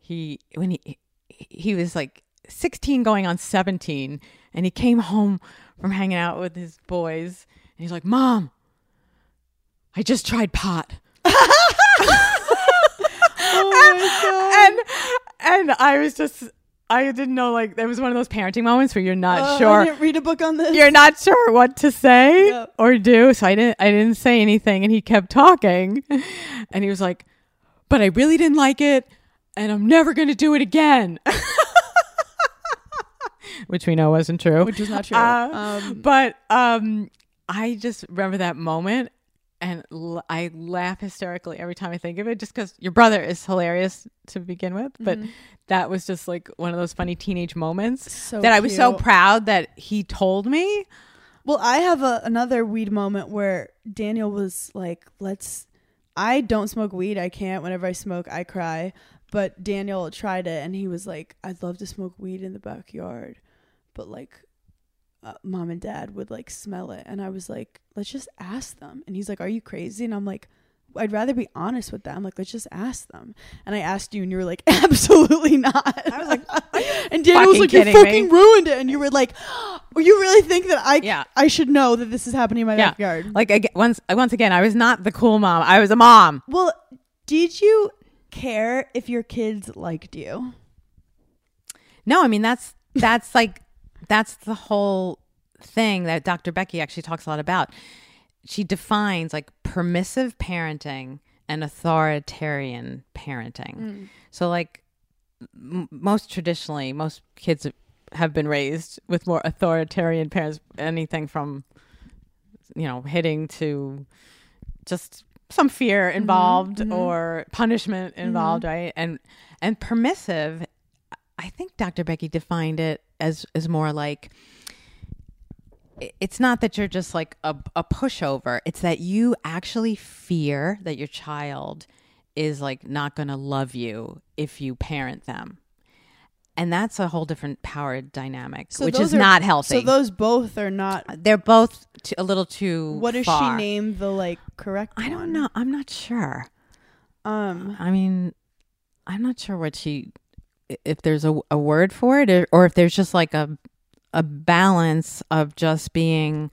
he, when he he was like sixteen, going on seventeen, and he came home from hanging out with his boys, and he's like, "Mom, I just tried pot." <laughs> <laughs> Oh and and I was just I didn't know like there was one of those parenting moments where you're not Uh, sure I didn't read a book on this. you're not sure what to say Yeah. or do. So I didn't I didn't say anything and he kept talking. <laughs> And he was like, "But I really didn't like it and I'm never going to do it again." Which we know wasn't true. which is not true. Uh, um, but um I just remember that moment and l- I laugh hysterically every time I think of it just cuz your brother is hilarious to begin with, but Mm-hmm. that was just like one of those funny teenage moments so that I was so proud that he told me. Well, I have a, another weed moment where Daniel was like, "Let's." I don't smoke weed. I can't. Whenever I smoke, I cry. But Daniel tried it, and he was like, "I'd love to smoke weed in the backyard, but like, uh, mom and dad would like smell it." And I was like, "Let's just ask them." And he's like, "Are you crazy?" And I'm like. I'd rather be honest with them. Like, let's just ask them. And I asked you, and you were like, <laughs> absolutely not. I was like, <laughs> and Daniel was like, you kidding me?" fucking ruined it. And you were like, <gasps> you really think that I Yeah. I should know that this is happening in my Yeah. backyard. Like once once again, I was not the cool mom. I was a mom. well, did you care if your kids liked you? No, I mean that's that's like that's the whole thing that Dr. Becky actually talks a lot about. She defines like permissive parenting and authoritarian parenting. Hmm. So like m- most traditionally, most kids have been raised with more authoritarian parents. Anything from you know hitting to just some fear mm-hmm. involved mm-hmm. or punishment mm-hmm. involved, right? And and permissive, I think Dr. Becky defined it as as more like it's not that you're just like a, a pushover. It's that you actually fear that your child is like not going to love you if you parent them. And that's a whole different power dynamic, which those is are- not healthy. So those both are not. They're both t- a little too. What does far. she name the like correct? I don't one? know. I'm not sure. Um, I mean, I'm not sure what she, if there's a, a word for it, or, or if there's just like a, a balance of just being,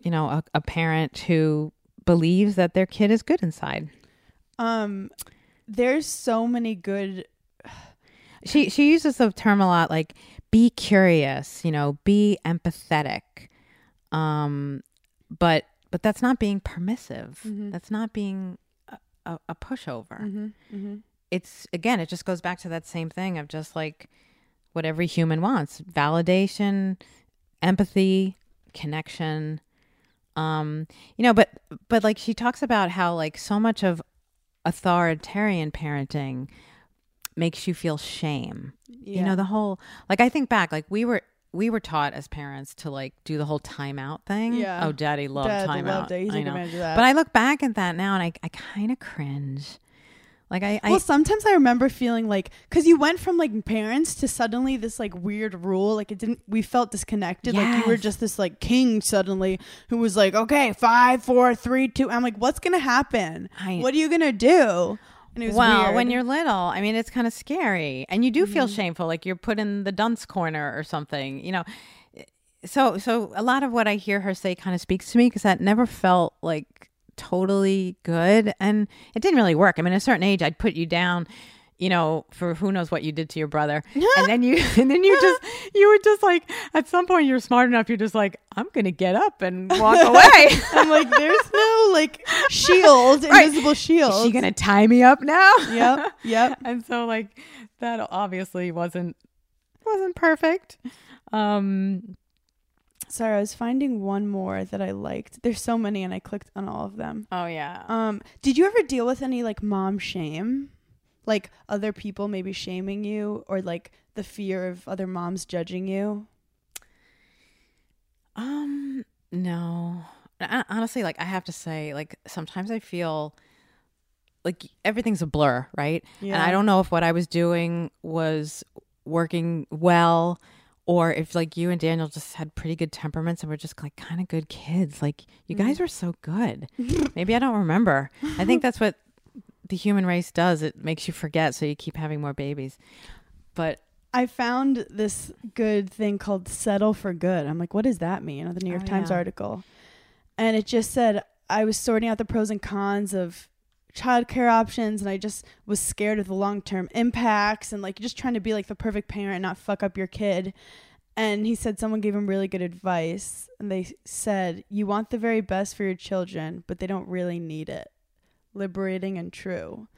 you know, a, a parent who believes that their kid is good inside. um, there's so many good. <sighs> She she uses the term a lot, like be curious, you know, be empathetic, um, but but that's not being permissive. That's not being a, a, a pushover. Mm-hmm, it's again it just goes back to that same thing of just like what every human wants validation empathy connection um you know but but like she talks about how like so much of authoritarian parenting makes you feel shame you know the whole like i think back like we were we were taught as parents to like do the whole timeout thing Yeah. oh daddy loved Dad timeout loved it. He I know. that. but i look back at that now and i, I kind of cringe like i, I well, sometimes I remember feeling like because you went from like parents to suddenly this like weird rule. Like it didn't. We felt disconnected. Like you were just this like king suddenly who was like, okay, five, four, three, two. I'm like, what's gonna happen? I- what are you gonna do? And it was well, weird. when you're little, I mean, it's kind of scary, and you do feel mm-hmm. shameful, like you're put in the dunce corner or something, you know. Eh, so, so a lot of what I hear her say kind of speaks to me because that never felt like totally good, and it didn't really work. I mean, at a certain age, I'd put you down, you know, for who knows what you did to your brother, <laughs> and then you, <laughs> and then you just, you were just like, at some point, you're smart enough, you're just like, I'm gonna get up and walk <laughs> away. I'm like, there's no like shield, Right. invisible shield. Is she gonna tie me up now? Yep, yep. and so like that obviously wasn't wasn't perfect um Sorry, I was finding one more that I liked. There's so many, and I clicked on all of them. Oh yeah. Um, did you ever deal with any like mom shame, like other people maybe shaming you, or like the fear of other moms judging you? Um, no. Hon- Honestly, like I have to say, like sometimes I feel like everything's a blur, right? Yeah. And I don't know if what I was doing was working well or if like you and Daniel just had pretty good temperaments and were just like kind of good kids. Like you mm-hmm. guys were so good. <laughs> Maybe I don't remember. I think that's what the human race does. It makes you forget so you keep having more babies. But I found this good thing called settle for good. I'm like, what does that mean? The New York Oh, Times yeah. article. And it just said I was sorting out the pros and cons of childcare options and I just was scared of the long term impacts and like just trying to be like the perfect parent, not fuck up your kid. And he said someone gave him really good advice and they said, You want the very best for your children, but they don't really need it. Liberating and true.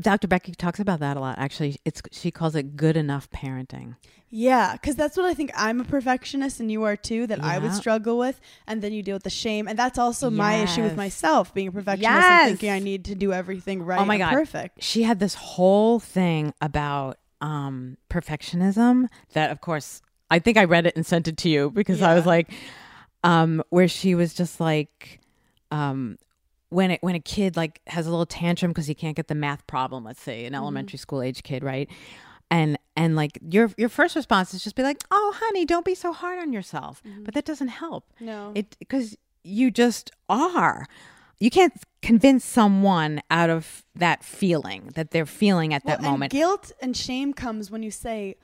Dr. Becky talks about that a lot. Actually, it's she calls it good enough parenting. Yeah, because that's what I think I'm a perfectionist and you are too, that I would struggle with. And then you deal with the shame. And that's also my issue with myself, being a perfectionist Yes. and thinking I need to do everything right Oh my and God. perfect. She had this whole thing about um perfectionism that of course I think I read it and sent it to you because I was like um where she was just like um when it when a kid like has a little tantrum because he can't get the math problem, let's say an mm-hmm. elementary school age kid, right? And and like your your first response is just be like, "Oh, honey, don't be so hard on yourself." Mm-hmm. But that doesn't help. No. It because you just are. You can't convince someone out of that feeling that they're feeling at that Well, and moment. guilt and shame comes when you say,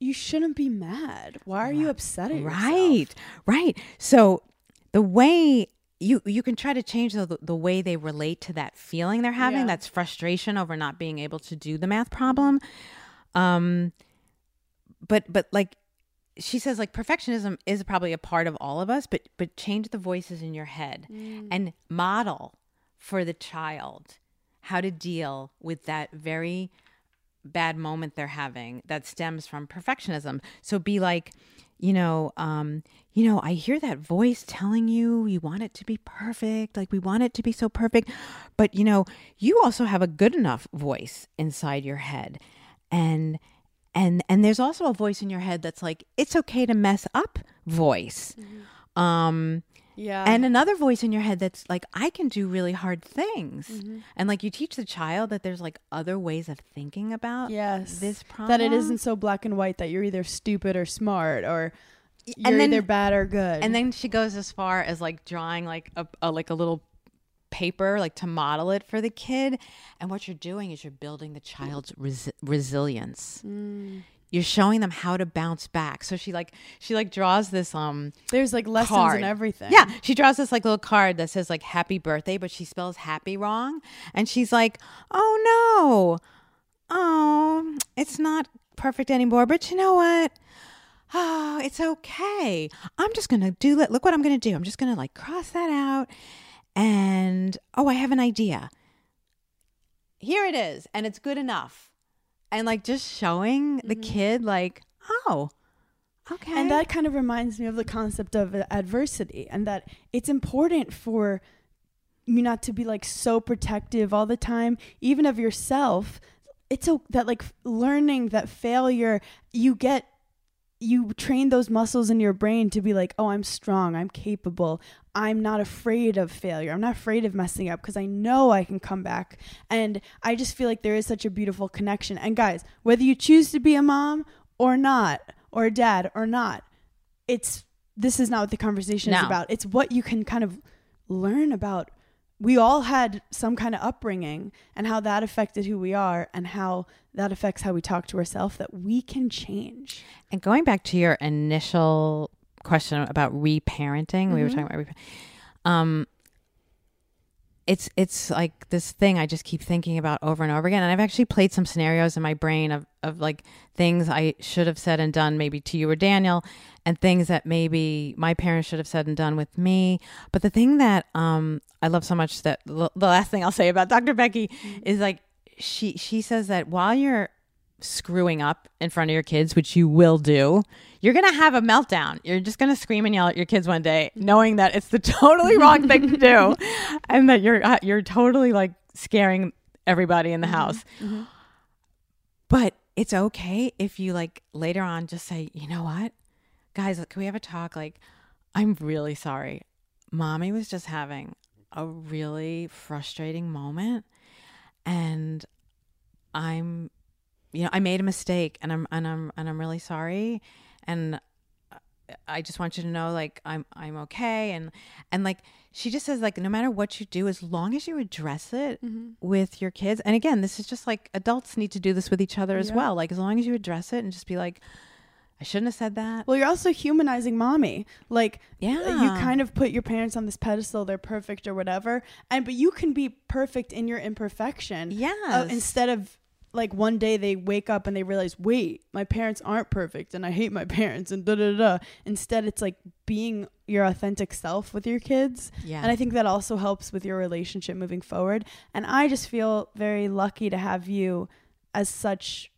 you shouldn't be mad. Why are you upset at yourself? right. Right. So the way you you can try to change the the way they relate to that feeling they're having, Yeah. that's frustration over not being able to do the math problem. Um but but like she says like perfectionism is probably a part of all of us but but change the voices in your head and model for the child how to deal with that very bad moment they're having that stems from perfectionism so be like you know um you know i hear that voice telling you you want it to be perfect. Like we want it to be so perfect. But you know you also have a good enough voice inside your head. And and and there's also a voice in your head that's like it's okay to mess up voice. Um Yeah. and another voice in your head that's like i can do really hard things mm-hmm. and like you teach the child that there's like other ways of thinking about yes. this problem That it isn't so black and white that you're either stupid or smart or you're And then- either bad or good. and then she goes as far as like drawing like a, a like a little paper like to model it for the kid and what you're doing is you're building the child's resi- resilience mm. You're showing them how to bounce back so she like she like draws this um there's like lessons card. in everything. Yeah, she draws this like little card that says like happy birthday, but she spells happy wrong. And she's like, "Oh no. Oh, it's not perfect anymore, but you know what? Oh, it's okay. I'm just going to do it. Look what I'm going to do. I'm just going to like cross that out and oh, I have an idea. Here it is, and it's good enough. And like just showing the mm-hmm. kid like, "Oh, okay." And that kind of reminds me of the concept of adversity and that it's important for you not to be like so protective all the time, even of yourself. It's so that like learning that failure, you get, you train those muscles in your brain to be like, oh, I'm strong, I'm capable, I'm not afraid of failure, I'm not afraid of messing up because I know I can come back. And I just feel like there is such a beautiful connection. And guys, whether you choose to be a mom or not, or a dad or not, it's this is not what the conversation is about. It's what you can kind of learn about. We all had some kind of upbringing and how that affected who we are and how that affects how we talk to ourselves that we can change. And going back to your initial question about reparenting, we were talking about reparenting. um it's it's like this thing I just keep thinking about over and over again. And I've actually played some scenarios in my brain of, of like things I should have said and done maybe to you or Daniel and things that maybe my parents should have said and done with me. But the thing that um I love so much that the the last thing I'll say about Dr. Becky is like she she says that while you're screwing up in front of your kids, which you will do, you're gonna have a meltdown. You're just gonna scream and yell at your kids one day, knowing that it's the <laughs> totally wrong thing to do, <laughs> and that you're uh, you're totally like scaring everybody in the house. But it's okay if you like later on just say, you know what, guys, can we have a talk? Like, I'm really sorry. Mommy was just having a really frustrating moment, and I'm, you know, I made a mistake, and I'm and I'm and I'm really sorry, and I just want you to know like I'm I'm okay and and like she just says like no matter what you do as long as you address it with your kids and again this is just like adults need to do this with each other as Yeah. well like as long as you address it and just be like I shouldn't have said that Well, you're also humanizing mommy. Like, Yeah. you kind of put your parents on this pedestal. They're perfect or whatever. And, but you can be perfect in your imperfection. Uh, instead of like one day they wake up and they realize, wait, my parents aren't perfect and I hate my <laughs> parents and da da da. Instead, it's like being your authentic self with your kids. Yeah. And I think that also helps with your relationship moving forward. And I just feel very lucky to have you as such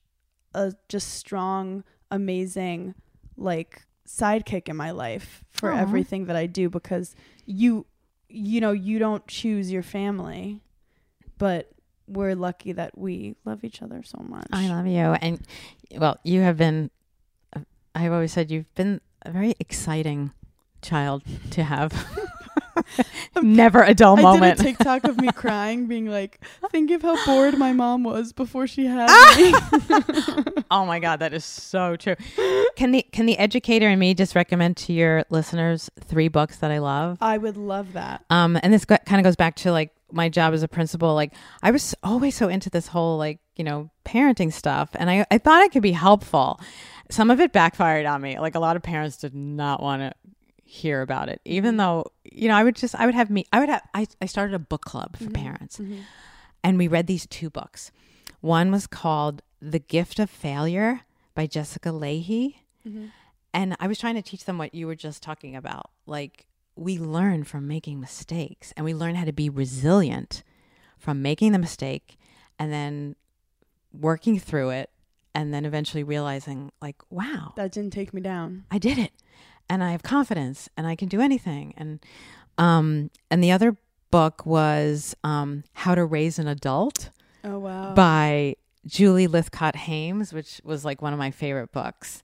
a just strong, amazing, like sidekick in my life for Aw. everything that I do because you, you know, you don't choose your family, but we're lucky that we love each other so much. I love you and well you have been I've always said you've been a very exciting child to have <laughs> <laughs> never a dull I moment did a TikTok of me <laughs> crying, being like, "Think of how bored my mom was before she had me." Oh my god, that is so true. Can the can the educator and me just recommend to your listeners three books that I love? I would love that. Um, and this kind of goes back to like my job as a principal. Like I was always so into this whole like you know parenting stuff, and I I thought it could be helpful. Some of it backfired on me. Like a lot of parents did not want to hear about it, even mm-hmm. though you know I would just I would have me I would have I I started a book club for mm-hmm. parents, mm-hmm. and we read these two books. One was called The Gift of Failure by Jessica Lahey. And I was trying to teach them what you were just talking about. Like, we learn from making mistakes and we learn how to be resilient from making the mistake and then working through it and then eventually realizing, like, wow, That didn't take me down. I did it and I have confidence and I can do anything. And, um, and the other book was, um, How to Raise an Adult Oh wow. by Julie Lythcott Haims, which was like one of my favorite books.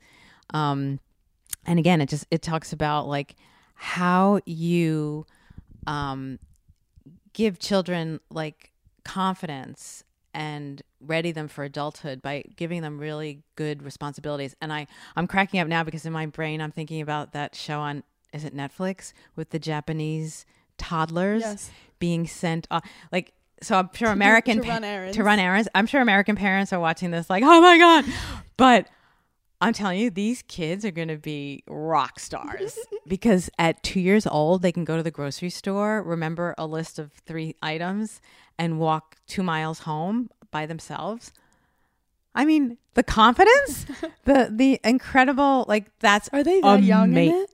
Um, and again, it just it talks about like how you um, give children like confidence and ready them for adulthood by giving them really good responsibilities. And I I'm cracking up now because in my brain I'm thinking about that show on is it Netflix with the Japanese toddlers Yes. being sent off like so I'm sure <laughs> American to pa- run errands. to run errands. I'm sure American parents are watching this like, oh my god, but I'm telling you, these kids are going to be rock stars <laughs> because at two years old, they can go to the grocery store, remember a list of three items, and walk two miles home by themselves. I mean, the confidence, <laughs> the the incredible, like that's Are they that young in it?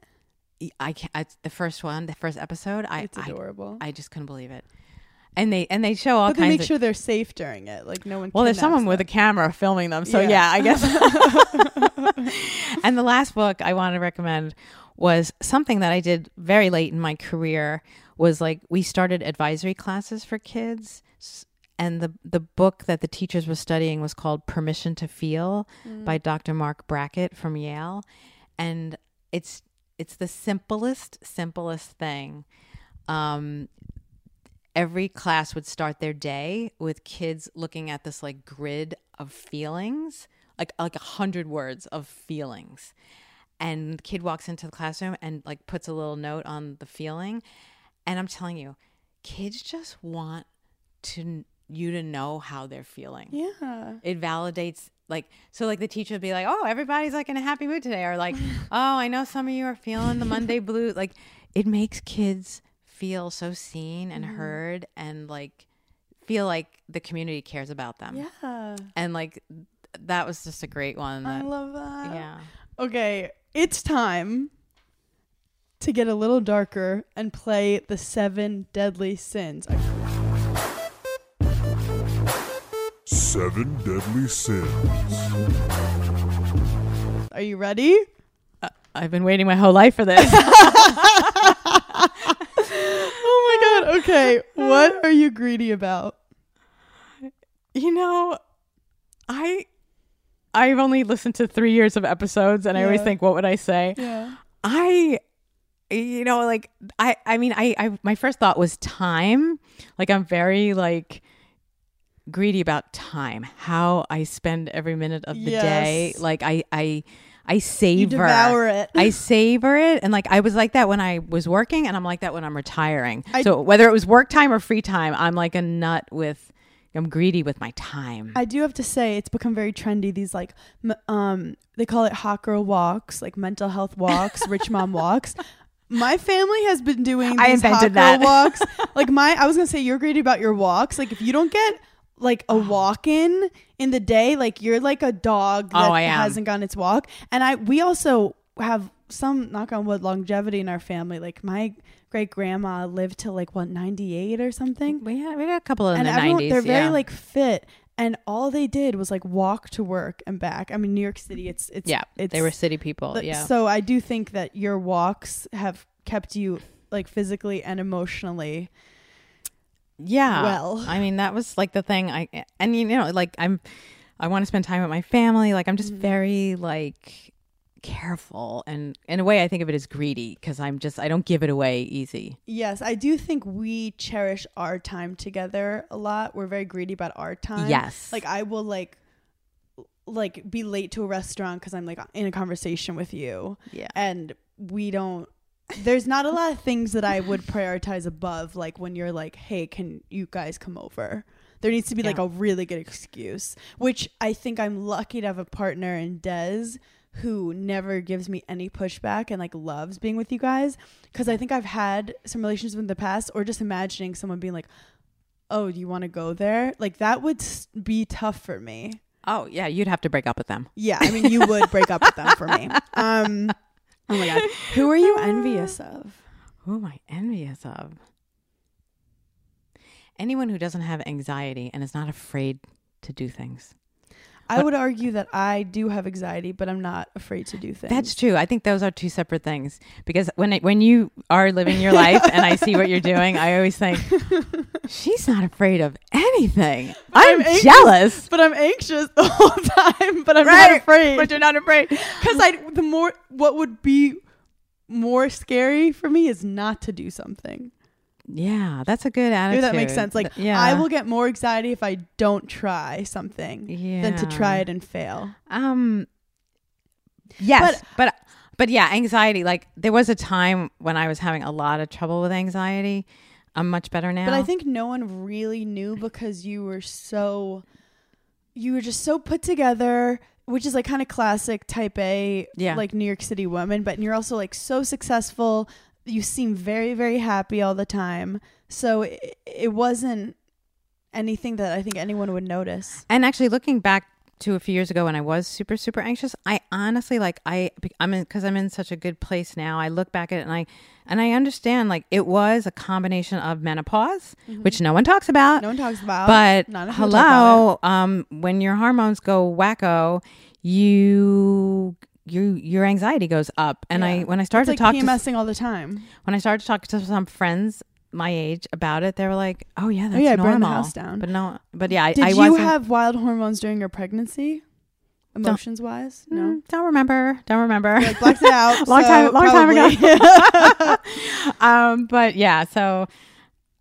I can't. I, the first one, the first episode, I It's I, adorable. I just couldn't believe it. And they and they show all but they kinds make of sure they're safe during it. Like no one. well, there's someone with a camera filming them. So Yeah. yeah, I guess. <laughs> and the last book I want to recommend was something that I did very late in my career was like we started advisory classes for kids and the the book that the teachers were studying was called Permission to Feel by Dr. Marc Brackett from Yale and it's it's the simplest simplest thing um every class would start their day with kids looking at this like grid of feelings like like a hundred words of feelings. And the kid walks into the classroom and like puts a little note on the feeling. And i'm telling you kids just want to you to know how they're feeling. Yeah. it validates like so like the teacher would be like oh everybody's like in a happy mood today or like <laughs> oh i know some of you are feeling the monday blue like it makes kids feel so seen and mm-hmm. heard and like feel like the community cares about them Yeah. and like that was just a great one I love that. yeah Okay, it's time to get a little darker and play the seven deadly sins. Seven Deadly Sins. Are you ready? I've been waiting my whole life for this. <laughs> <laughs> Okay. What <laughs> are you greedy about? you know, I I've only listened to three years of episodes, and I always think, what would I say? Yeah. I, you know, like I, I mean, I, I, my first thought was time. Like I'm very like greedy about time, how I spend every minute of the day. Like I, I, I savor. You devour it. I savor it, and like I was like that when I was working, and I'm like that when I'm retiring. I- so whether it was work time or free time, I'm like a nut with. I'm greedy with my time. I do have to say it's become very trendy. These like, m- um, they call it hot girl walks, like mental health walks, <laughs> rich mom walks. My family has been doing. I these hot invented girl that. walks. <laughs> Like my, I was gonna say you're greedy about your walks. Like if you don't get like a oh. walk in in the day, like you're like a dog oh, that Oh, hasn't gotten its walk. And I, we also have some knock on wood longevity in our family. Like my great grandma lived till like what 98 or something we had we had a couple in and the everyone 90s. they're very yeah. like fit and all they did was like walk to work and back i mean new york city it's it's yeah, it's they were city people. yeah, so i do think that your walks have kept you like physically and emotionally yeah. well. I mean, that was like the thing. I and you know, like I'm, I want to spend time with my family. Like I'm just Mhm. very like careful, and in a way, I think of it as greedy because I'm just I don't give it away easy. yes i do think we cherish our time together a lot we're very greedy about our time yes, like i will like like be late to a restaurant because i'm like in a conversation with you yeah, and we don't there's not a lot of things that I would prioritize above like when you're like, "Hey, can you guys come over?" There needs to be like a really good excuse, which I think I'm lucky to have a partner in Des who never gives me any pushback and like loves being with you guys cuz I think I've had some relationships in the past or just imagining someone being like, "Oh, do you want to go there?" Like that would be tough for me. Oh yeah, you'd have to break up with them. Yeah, I mean, you would break up with them for me. <laughs> Um, oh my god, who are you envious <laughs> of? Who am I envious of? Anyone who doesn't have anxiety and is not afraid to do things. I would argue that I do have anxiety, but I'm not afraid to do things. That's true. I think those are two separate things because when it, when you are living your life and I see what you're doing, I always think <laughs> she's not afraid of anything. I'm, I'm anxious. jealous. but I'm anxious <laughs> the whole time. But I'm Right, not afraid But you're not afraid. <laughs> because I. The more what would be more scary for me is not to do something. Yeah, that's a good If attitude. that makes sense. Like yeah, I will get more anxiety if I don't try something yeah. than to try it and fail. Um. Yes, but, but yeah, anxiety. Like there was a time when I was having a lot of trouble with anxiety. I'm much better now. But I think no one really knew because you were so you were just so put together, which is like kind of classic type A Yeah. like New York City woman, but you're also like so successful. You seem very very happy all the time. So it, it wasn't anything that I think anyone would notice. And actually, looking back to a few years ago when I was super super anxious, I honestly like I I'm in because I'm in such a good place now. I look back at it and I and I understand like it was a combination of menopause, which no one talks about. No one talks about but Not enough people talk about hello, um, when your hormones go wacko, you you your anxiety goes up. And I when I started It's to like talk to PMSing all the time. when I started to talk to some friends my age about it, they were like, "Oh yeah, that's oh yeah, normal." burned the house down. But no, but yeah, I, Did I you have wild hormones during your pregnancy? Emotions wise? No. Mm, don't remember. Don't remember. Like blacked it <laughs> out. Long so time- long time ago. <laughs> um, but yeah, so,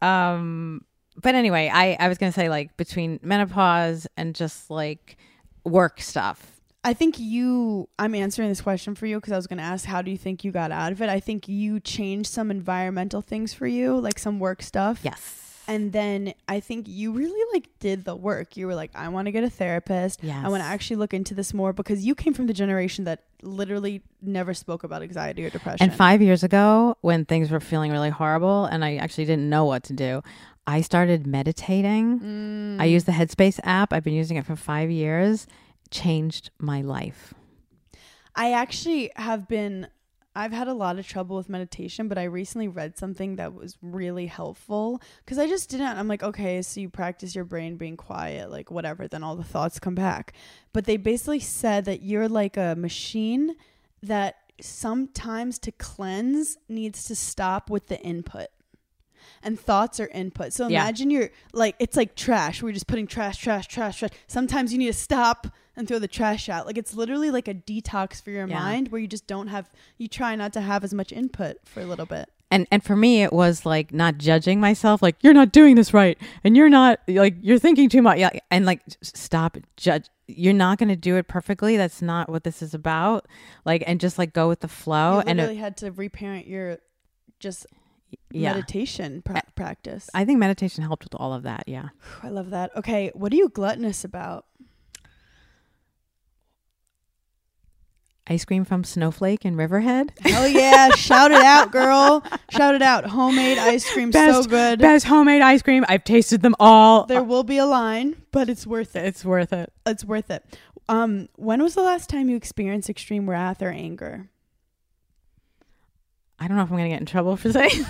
um, but anyway, I I was gonna say like between menopause and just like work stuff. I think you. I'm answering this question for you because I was going to ask, how do you think you got out of it? I think you changed some environmental things for you, like some work stuff. Yes. And then I think you really like did the work. You were like, I want to get a therapist. Yes. I want to actually look into this more because you came from the generation that literally never spoke about anxiety or depression. And five years ago, when things were feeling really horrible and I actually didn't know what to do, I started meditating. Mm. I used the Headspace app. I've been using it for five years. Changed my life. I actually have been I've had a lot of trouble with meditation, but I recently read something that was really helpful cuz I just didn't I'm like, okay, so you practice your brain being quiet, like whatever, then all the thoughts come back. But they basically said that you're like a machine that sometimes to cleanse needs to stop with the input. And thoughts are input. So Yeah. imagine you're like it's like trash. We're just putting trash, trash, trash, trash. Sometimes you need to stop and throw the trash out. Like it's literally like a detox for your Yeah. mind where you just don't have you try not to have as much input for a little bit. and and for me it was like not judging myself like you're not doing this right and you're not like you're thinking too much yeah and like stop judge you're not going to do it perfectly that's not what this is about like and just like go with the flow you and it, had to reparent your just yeah meditation pra- practice. i think meditation helped with all of that yeah I love that. Okay, what are you gluttonous about? Ice cream from snowflake in riverhead <laughs> Hell yeah! shout it out, girl. Shout it out. Homemade ice cream, so good. best homemade ice cream i've tasted them all There will be a line, but it's worth it. it's worth it It's worth it. Um, when was the last time you experienced extreme wrath or anger? I don't know if I'm going to get in trouble for saying. <laughs>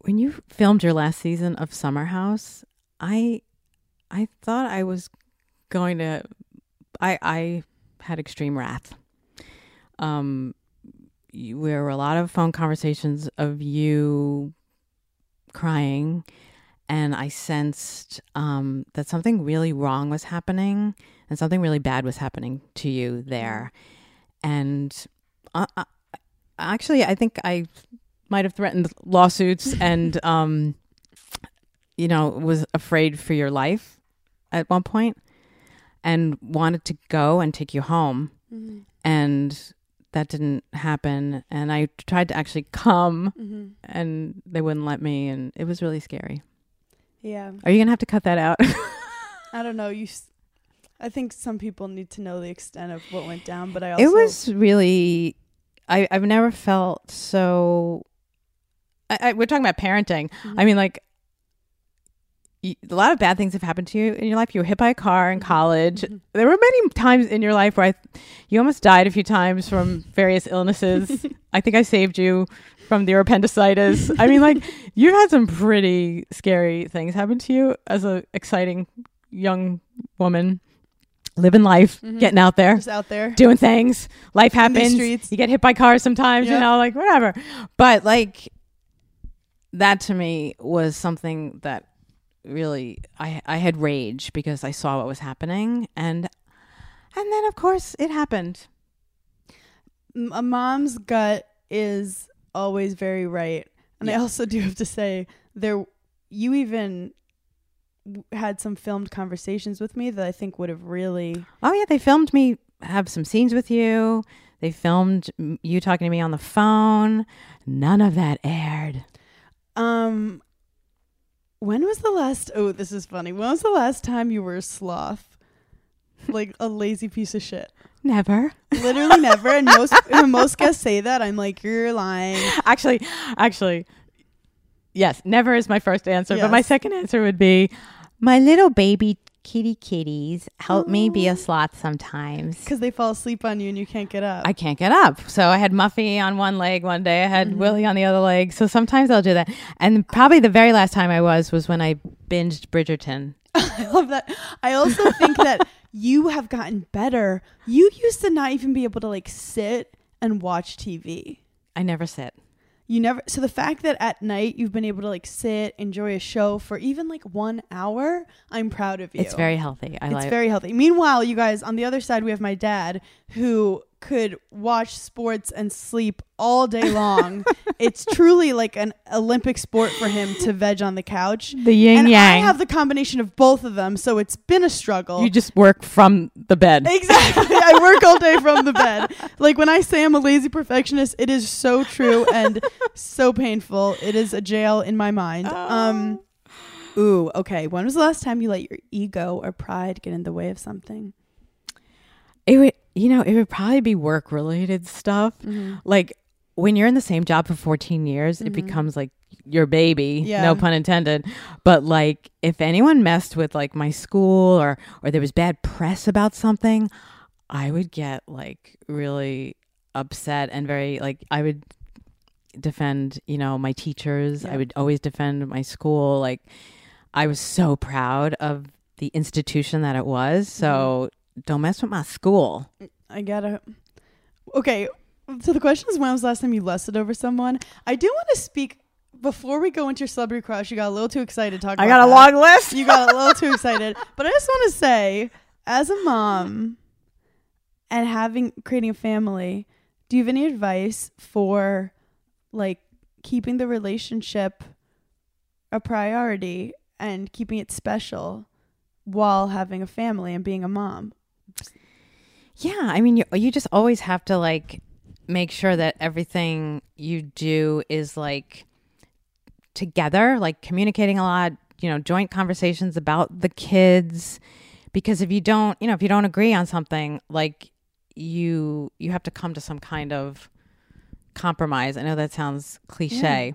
when you filmed your last season of Summer House, I I thought I was going to I I had extreme wrath. Um there were a lot of phone conversations of you crying and I sensed um that something really wrong was happening and something really bad was happening to you there. And uh, uh, actually, I think I might have threatened lawsuits and, um, you know, was afraid for your life at one point and wanted to go and take you home. Mm-hmm. And that didn't happen. And I tried to actually come Mm-hmm. and they wouldn't let me. And it was really scary. Yeah, Are you going to have to cut that out? <laughs> I don't know. You, s- I think some people need to know the extent of what went down, but I also it was really I, I've never felt so I, I, we're talking about parenting Mhm. i mean like a lot of bad things have happened to you in your life you were hit by a car in college Mhm. there were many times in your life where I, you almost died a few times from <laughs> various illnesses <laughs> i think i saved you from your appendicitis i mean like <laughs> you've had some pretty scary things happen to you as a exciting young woman living life Mhm. getting out there just out there. doing things. Life happens. You get hit by cars sometimes, you know, like whatever. But like that to me was something that really I I had rage because I saw what was happening and and then of course it happened. A mom's gut is always very right and i also do have to say there you even had some filmed conversations with me that i think would have really Oh yeah, they filmed me have some scenes with you. They filmed you talking to me on the phone. None of that aired. um when was the last oh this is funny. When was the last time you were a sloth? Like a lazy piece of shit? Never. literally never and most <laughs> when most guests say that i'm like you're lying. Actually, actually, yes, never is my first answer, but my second answer would be my little baby kitty kitties help me be a sloth sometimes. because they fall asleep on you and you can't get up I can't get up. So I had Muffy on one leg one day, I had Mhm. Willie on the other leg. So sometimes I'll do that. And probably the very last time I was was when I binged Bridgerton. <laughs> I love that. I also think that <laughs> you have gotten better. You used to not even be able to like sit and watch TV. I never sit. You never so the fact that at night you've been able to like sit, enjoy a show for even like 1 hour, I'm proud of you. It's very healthy. I it's like very healthy. Meanwhile, you guys on the other side we have my dad who could watch sports and sleep all day long. <laughs> it's truly like an Olympic sport for him to veg on the couch. the yin and yang. I have the combination of both of them, so it's been a struggle. you just work from the bed. Exactly. I work all day from the bed. Like when I say I'm a lazy perfectionist, it is so true and so painful. It is a jail in my mind. Um Ooh, okay. When was the last time you let your ego or pride get in the way of something? It you know, it would probably be work related stuff. Like when you're in the same job for 14 years, it Mhm. becomes like your baby, Yeah. no pun intended. But like if anyone messed with like my school or or there was bad press about something, I would get like really upset and very like I would defend, you know, my teachers. Yeah. I would always defend my school. Like I was so proud of the institution that it was. So don't mess with my school. I gotta. Okay, so the question is when was the last time you lusted over someone? I do want to speak before we go into your celebrity crush. You got a little too excited to talk. I got a that. long list. You got a little too <laughs> excited, but I just want to say, as a mom and having creating a family, do you have any advice for like keeping the relationship a priority and keeping it special while having a family and being a mom? Yeah, I mean, you you just always have to like make sure that everything you do is like together, like communicating a lot, you know, joint conversations about the kids because if you don't, you know, if you don't agree on something, like you you have to come to some kind of compromise. I know that sounds cliche.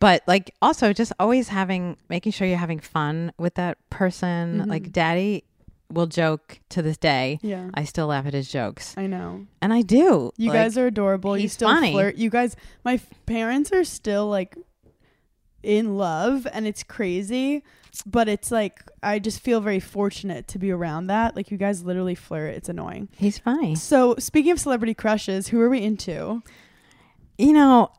But like also just always having making sure you're having fun with that person. Mhm. Like daddy will joke to this day. Yeah, I still laugh at his jokes. I know. And I do. You Like, guys are adorable. You he's still funny. flirt. You guys, my f- parents are still like in love, and it's crazy. But it's like I just feel very fortunate to be around that. Like you guys literally flirt. It's annoying. He's funny. So speaking of celebrity crushes, who are we into? You know,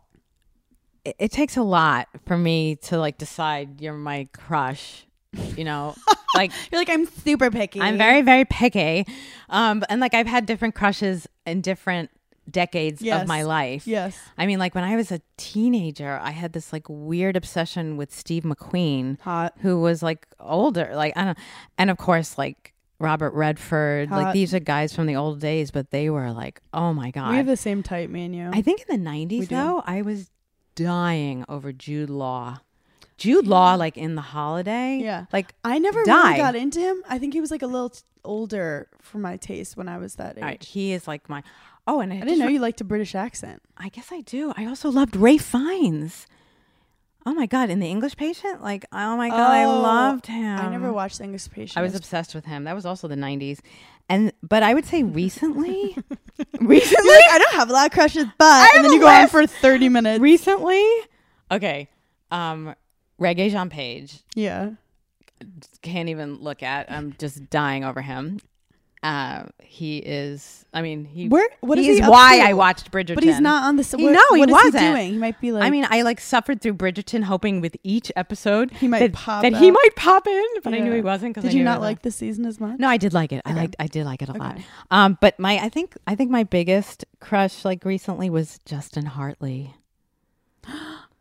it, it takes a lot for me to like decide you're my crush. You know, <laughs> like You're like I'm super picky. I'm very, very picky. Um, and like I've had different crushes in different decades Yes. of my life. yes. I mean, like when I was a teenager, I had this like weird obsession with Steve McQueen, Hot. who was like older. Like I don't, and of course, like Robert Redford. Hot. Like these are guys from the old days, but they were like, oh my god. We have the same type, me and you. I think in the '90s do. though, I was dying over Jude Law. Jude Law, like in the holiday, Yeah. like I never die. really got into him. I think he was like a little t- older for my taste when I was that age. right, he is like my. Oh, and I, I didn't know re- you liked a British accent. I guess I do. I also loved Ralph Fiennes. Oh my god, in the English Patient, like oh my god, I Oh, loved him. I never watched the English Patient. I was obsessed with him. That was also the '90s, and but I would say recently, <laughs> recently, like, I don't have a lot of crushes, but have and then you go on for thirty minutes. recently. Okay, um, Regé-Jean Page yeah. can't even look at. I'm just dying over him. Uh, he is. I mean, he. Where? What is he's he why to? I watched Bridgerton. But he's not on the. He- no, he what is wasn't. doing? He might be like. I mean, I like suffered through Bridgerton, hoping with each episode He might that, pop that he might pop in, but I knew he wasn't. Because did you not like the season as much? No, I did like it. I liked. I did like it a lot. Um, but my, I think, I think my biggest crush, like recently, was Justin Hartley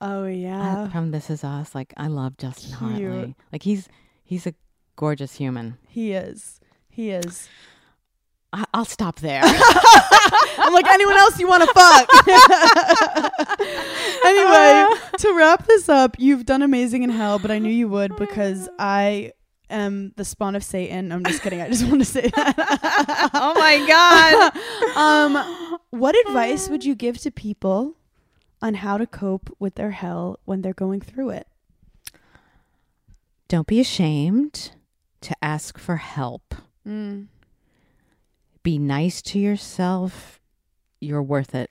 Oh yeah. from This Is Us. Like, I love Justin Cute. Hartley. Like, he's he's a gorgeous human. He is. He is. I, I'll stop there. <laughs> I'm like anyone else you want to fuck. <laughs> anyway, <laughs> to wrap this up, you've done amazing in hell, but I knew you would because I am the spawn of Satan. I'm just kidding. I just want to say that. oh my god. um, what advice would you give to people on how to cope with their hell when they're going through it? Don't be ashamed to ask for help. Mm. Be nice to yourself. You're worth it.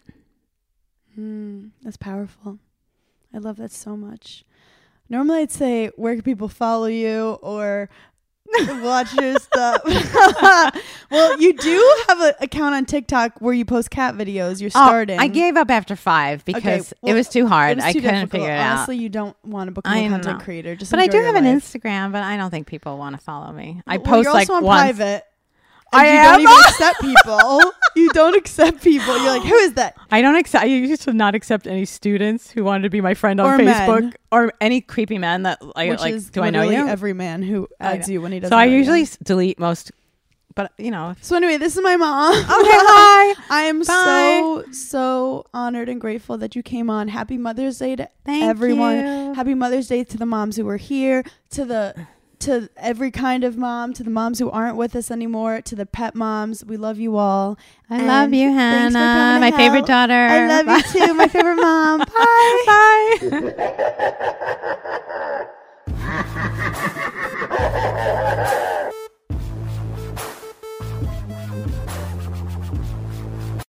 Mm, that's powerful. I love that so much. Normally, I'd say, where can people follow you or <laughs> watch your stuff? <laughs> well, you do have an account on TikTok where you post cat videos. You're starting. Oh, I gave up after five because well, it was too hard. was I couldn't difficult. figure it out. Honestly, you don't want to become a content know. creator. Just But I do have your an. Instagram, but I don't think people want to follow me. I Well, post you're like once. private. And I you am? don't even <laughs> accept people. you don't accept people. You're like, who is that? I don't accept. I used to not accept any students who wanted to be my friend on Or Facebook men. or any creepy man that I Which like. Do I know you? every man who adds you when he doesn't. so I you. usually s- delete most. But you know, So anyway, this is my mom. okay, hi. <laughs> I am Bye. so so honored and grateful that you came on. Happy Mother's Day to Thank everyone. you. Happy Mother's Day to the moms who were here, to the to every kind of mom, to the moms who aren't with us anymore, to the pet moms. We love you all. I and love you, Hannah, my help. favorite daughter. I love Bye. you too, my favorite mom. <laughs> Bye. Bye. <laughs>